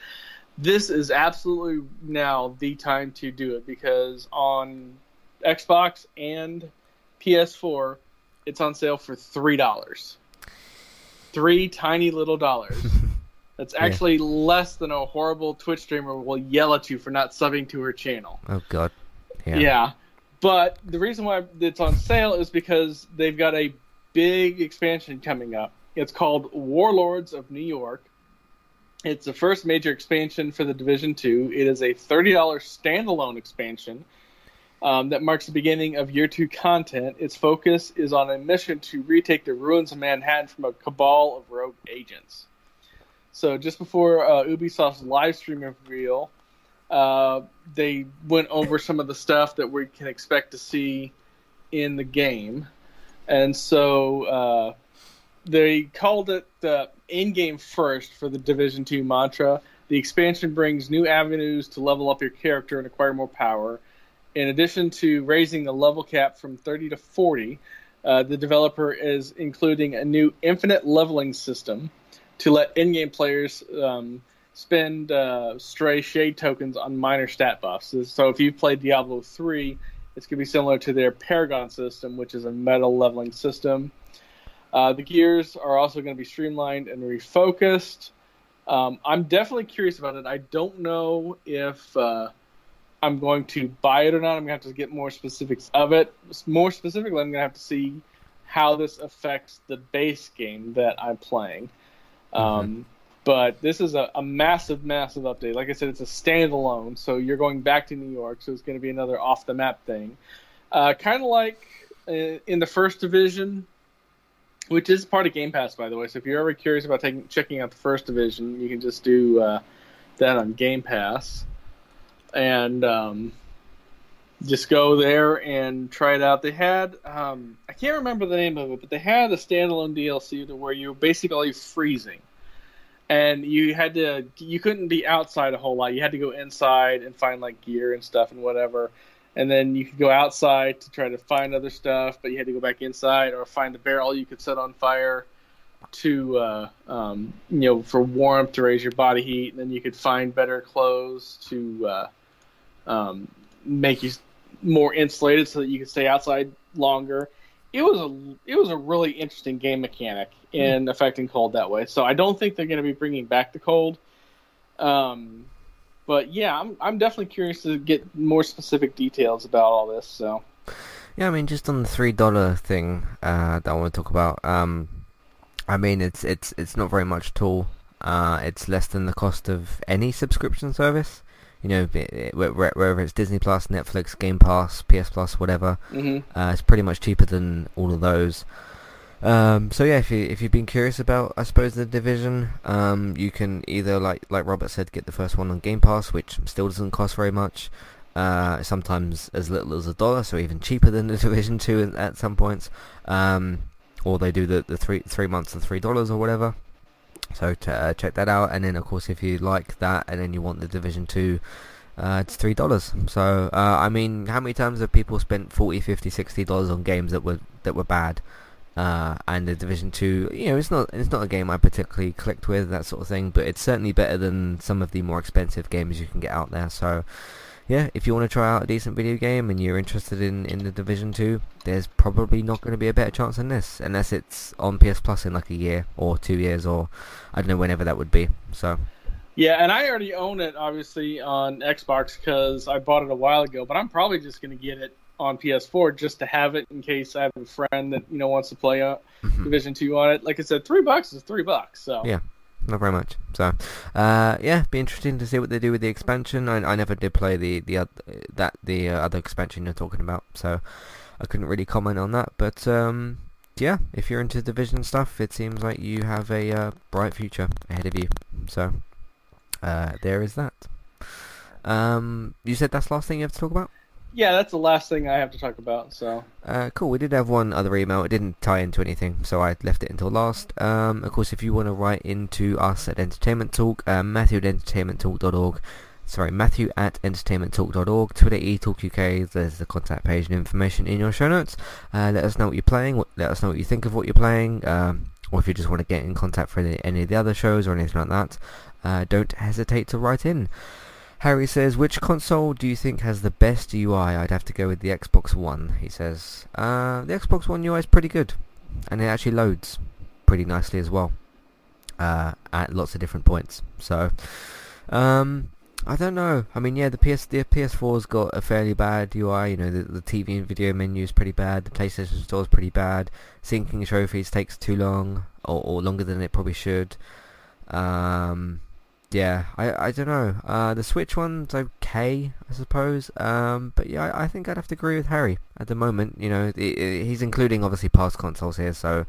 this is absolutely now the time to do it because on Xbox and PS4, it's on sale for three dollars. Three tiny little dollars. <laughs> That's Yeah. actually less than a horrible Twitch streamer will yell at you for not subbing to her channel. Oh God. Yeah. Yeah. But the reason why it's on sale is because they've got a big expansion coming up. It's called Warlords of New York. It's the first major expansion for the Division 2. It is a $30 standalone expansion um, that marks the beginning of year two content. Its focus is on a mission to retake the ruins of Manhattan from a cabal of rogue agents. So just before uh, Ubisoft's live stream reveal, uh, they went over some of the stuff that we can expect to see in the game, and so uh, they called it the endgame first for the Division Two mantra. The expansion brings new avenues to level up your character and acquire more power. In addition to raising the level cap from 30 to 40, uh, the developer is including a new infinite leveling system to let endgame players um, spend uh, stray shade tokens on minor stat buffs. So if you've played Diablo 3, it's going to be similar to their Paragon system, which is a meta leveling system. Uh, the gears are also going to be streamlined and refocused. Um, I'm definitely curious about it. I don't know if uh, I'm going to buy it or not. I'm going to have to get more specifics of it. More specifically, I'm going to have to see how this affects the base game that I'm playing. Um, but this is a, a massive, massive update. Like I said, it's a standalone, so you're going back to New York, so it's going to be another off the map thing. Uh, kind of like uh, in the first division, which is part of Game Pass, by the way. So if you're ever curious about taking, checking out the first division, you can just do uh, that on Game Pass. And um, just go there and try it out. They had um, I can't remember the name of it, but they had a standalone DLC to where you basically freezing, and you had to you couldn't be outside a whole lot. You had to go inside and find like gear and stuff and whatever, and then you could go outside to try to find other stuff, but you had to go back inside or find the barrel you could set on fire to uh, um, you know for warmth to raise your body heat, and then you could find better clothes to uh, um, make you more insulated so that you could stay outside longer. It was a it was a really interesting game mechanic in mm. affecting cold that way. So I don't think they're going to be bringing back the cold. Um, but yeah, I'm I'm definitely curious to get more specific details about all this. So yeah, I mean, just on the three dollar thing uh, that I want to talk about. Um, I mean, it's it's it's not very much at all. Uh, it's less than the cost of any subscription service you know, wherever it's Disney Plus, Netflix, Game Pass, PS Plus, whatever. Mm-hmm. Uh, it's pretty much cheaper than all of those. Um, so yeah, if you if you've been curious about, I suppose the division, um, you can either like like Robert said, get the first one on Game Pass, which still doesn't cost very much. Uh, sometimes as little as a dollar, so even cheaper than the <laughs> Division Two at some points. Um, or they do the, the three three months of three dollars or whatever. So uh, check that out, and then of course if you like that, and then you want the Division Two, uh, it's three dollars. So uh, I mean, how many times have people spent 40 50 60 dollars on games that were that were bad? Uh, and the Division Two, you know, it's not it's not a game I particularly clicked with that sort of thing, but it's certainly better than some of the more expensive games you can get out there. So yeah, if you want to try out a decent video game and you're interested in, in the Division 2, there's probably not going to be a better chance than this, unless it's on PS Plus in like a year or two years or I don't know whenever that would be. So. Yeah, and I already own it obviously on Xbox because I bought it a while ago, but I'm probably just going to get it on PS4 just to have it in case I have a friend that you know wants to play uh, mm-hmm. Division Two on it. Like I said, three bucks is three bucks. So yeah, not very much. So, uh, yeah, be interesting to see what they do with the expansion. I, I never did play the the that the uh, other expansion you're talking about, so I couldn't really comment on that. But um, yeah, if you're into division stuff, it seems like you have a uh, bright future ahead of you. So, uh, there is that. Um, you said that's the last thing you have to talk about yeah, that's the last thing I have to talk about. So uh, cool. We did have one other email. It didn't tie into anything, so I left it until last. Um, of course, if you want to write into us at Entertainment Talk, uh, Matthew at entertainmenttalk.org. Sorry, Matthew at entertainmenttalk.org. Twitter eTalkUK. There's the contact page and information in your show notes. Uh, let us know what you're playing. What, let us know what you think of what you're playing. Um, or if you just want to get in contact for any, any of the other shows or anything like that, uh, don't hesitate to write in. Harry says, which console do you think has the best UI? I'd have to go with the Xbox One, he says. Uh, the Xbox One UI is pretty good. And it actually loads pretty nicely as well. Uh, at lots of different points. So, um, I don't know. I mean, yeah, the PS the PS4's got a fairly bad UI. You know, the, the TV and video menu is pretty bad. The PlayStation Store is pretty bad. Syncing trophies takes too long, or, or longer than it probably should. Um, yeah, I I don't know. Uh, the Switch one's okay, I suppose. Um, but yeah, I, I, think I'd have to agree with Harry at the moment. You know, it, it, he's including obviously past consoles here, so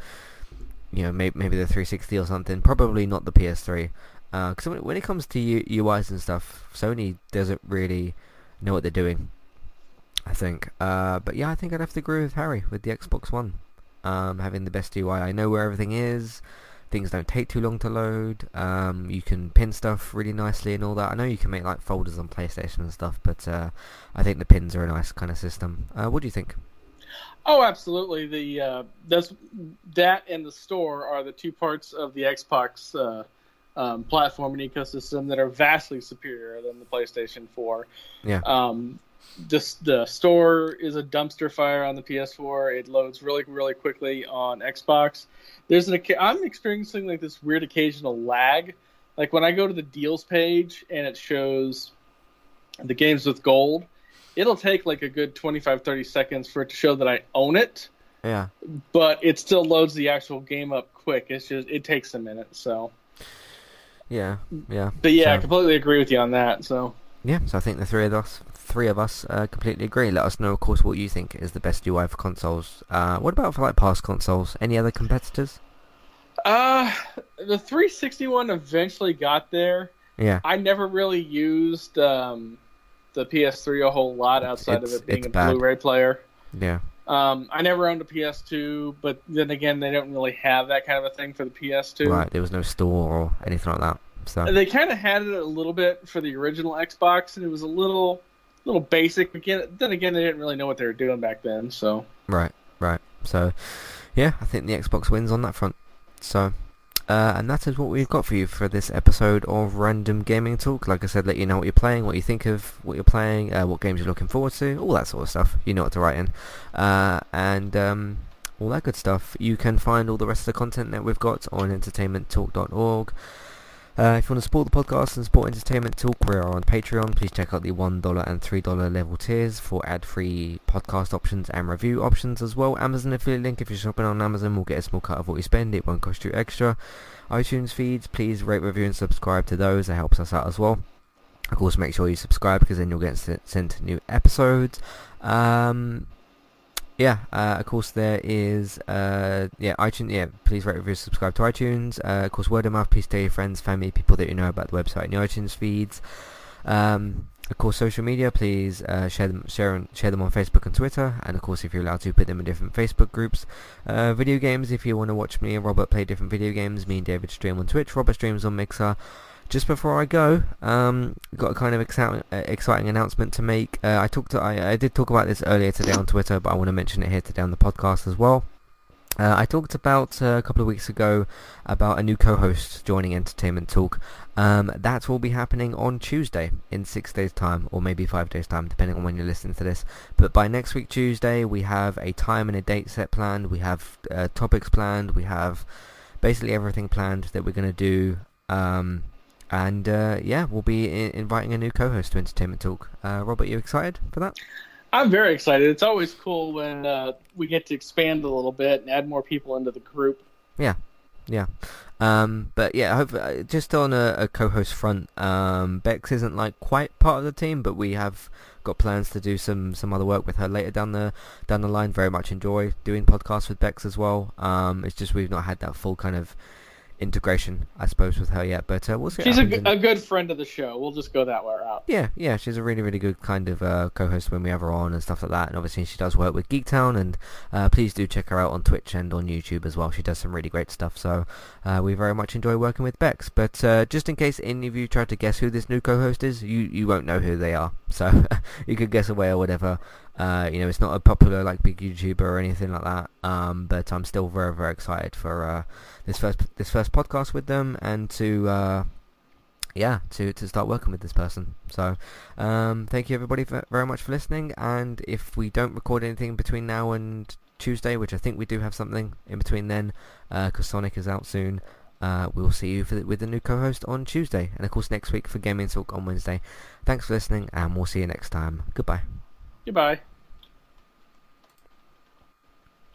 you know maybe maybe the 360 or something. Probably not the PS3. Because uh, when, when it comes to U, UIs and stuff, Sony doesn't really know what they're doing. I think. Uh, but yeah, I think I'd have to agree with Harry with the Xbox One. Um, having the best UI. I know where everything is things don't take too long to load. Um, you can pin stuff really nicely and all that. I know you can make like folders on PlayStation and stuff, but uh, I think the pins are a nice kind of system. Uh, what do you think? Oh, absolutely. The uh, that's that and the store are the two parts of the Xbox uh, um, platform and ecosystem that are vastly superior than the PlayStation 4. Yeah. Um, the, the store is a dumpster fire on the PS4. It loads really, really quickly on Xbox. There's an I'm experiencing like this weird occasional lag. Like when I go to the deals page and it shows the games with gold, it'll take like a good 25 30 seconds for it to show that I own it. Yeah. But it still loads the actual game up quick. It's just it takes a minute, so yeah, yeah. But yeah, so, I completely agree with you on that. So yeah, so I think the three of us, three of us, uh, completely agree. Let us know, of course, what you think is the best UI for consoles. Uh, what about for like past consoles? Any other competitors? Uh, the 360 one eventually got there. Yeah. I never really used um, the PS3 a whole lot outside It's- of it being a bad. Blu-ray player. Yeah. Um, I never owned a PS2, but then again, they don't really have that kind of a thing for the PS2. Right. There was no store or anything like that. So. They kind of had it a little bit for the original Xbox, and it was a little, little basic. Again, then again, they didn't really know what they were doing back then. So Right, right. So, yeah, I think the Xbox wins on that front. So, uh, and that is what we've got for you for this episode of Random Gaming Talk. Like I said, let you know what you're playing, what you think of what you're playing, uh, what games you're looking forward to, all that sort of stuff. You know what to write in. Uh, and um, all that good stuff. You can find all the rest of the content that we've got on entertainmenttalk.org. Uh, if you want to support the podcast and support Entertainment Talk, we are on Patreon. Please check out the $1 and $3 level tiers for ad-free podcast options and review options as well. Amazon affiliate link, if you're shopping on Amazon, we'll get a small cut of what you spend. It won't cost you extra. iTunes feeds, please rate, review and subscribe to those. That helps us out as well. Of course, make sure you subscribe because then you'll get sent, sent new episodes. Um, yeah, uh, of course there is uh, yeah iTunes. Yeah, please rate, review, subscribe to iTunes. Uh, of course, word of mouth. Please tell your friends, family, people that you know about the website and the iTunes feeds. Um, of course, social media. Please uh, share them, share, share them on Facebook and Twitter, and of course, if you're allowed to, put them in different Facebook groups. Uh, video games. If you want to watch me and Robert play different video games, me and David stream on Twitch. Robert streams on Mixer. Just before I go, um, got a kind of exciting, uh, exciting announcement to make. Uh, I talked, to, I, I did talk about this earlier today on Twitter, but I want to mention it here today on the podcast as well. Uh, I talked about uh, a couple of weeks ago about a new co-host joining Entertainment Talk. Um, that will be happening on Tuesday in six days' time, or maybe five days' time, depending on when you're listening to this. But by next week Tuesday, we have a time and a date set planned. We have uh, topics planned. We have basically everything planned that we're going to do. Um, and uh, yeah, we'll be I- inviting a new co-host to Entertainment Talk. Uh, Robert, you excited for that? I'm very excited. It's always cool when uh, we get to expand a little bit and add more people into the group. Yeah. Yeah. Um, but yeah, I hope, uh, just on a, a co-host front, um, Bex isn't like quite part of the team, but we have got plans to do some, some other work with her later down the down the line. Very much enjoy doing podcasts with Bex as well. Um, it's just we've not had that full kind of integration, I suppose, with her yet. But uh, we'll see. She's a, in- a good friend of the show. We'll just go that way out. yeah, yeah, she's a really, really good kind of uh, co-host when we have her on and stuff like that. And obviously, she does work with Geektown, and uh, please do check her out on Twitch and on YouTube as well. She does some really great stuff. So uh, we very much enjoy working with Bex. But uh, just in case any of you try to guess who this new co-host is, you you won't know who they are. So <laughs> you could guess away or whatever. Uh, you know, it's not a popular like big YouTuber or anything like that. Um, but I'm still very, very excited for uh, this first this first podcast with them and to. Uh, yeah, to, to start working with this person. So, um, thank you everybody for, very much for listening. And if we don't record anything between now and Tuesday, which I think we do have something in between then, because Sonic is out soon, uh, we'll see you the, with the new co-host on Tuesday, and of course next week for Gaming Talk on Wednesday. Thanks for listening, and we'll see you next time. Goodbye. Goodbye.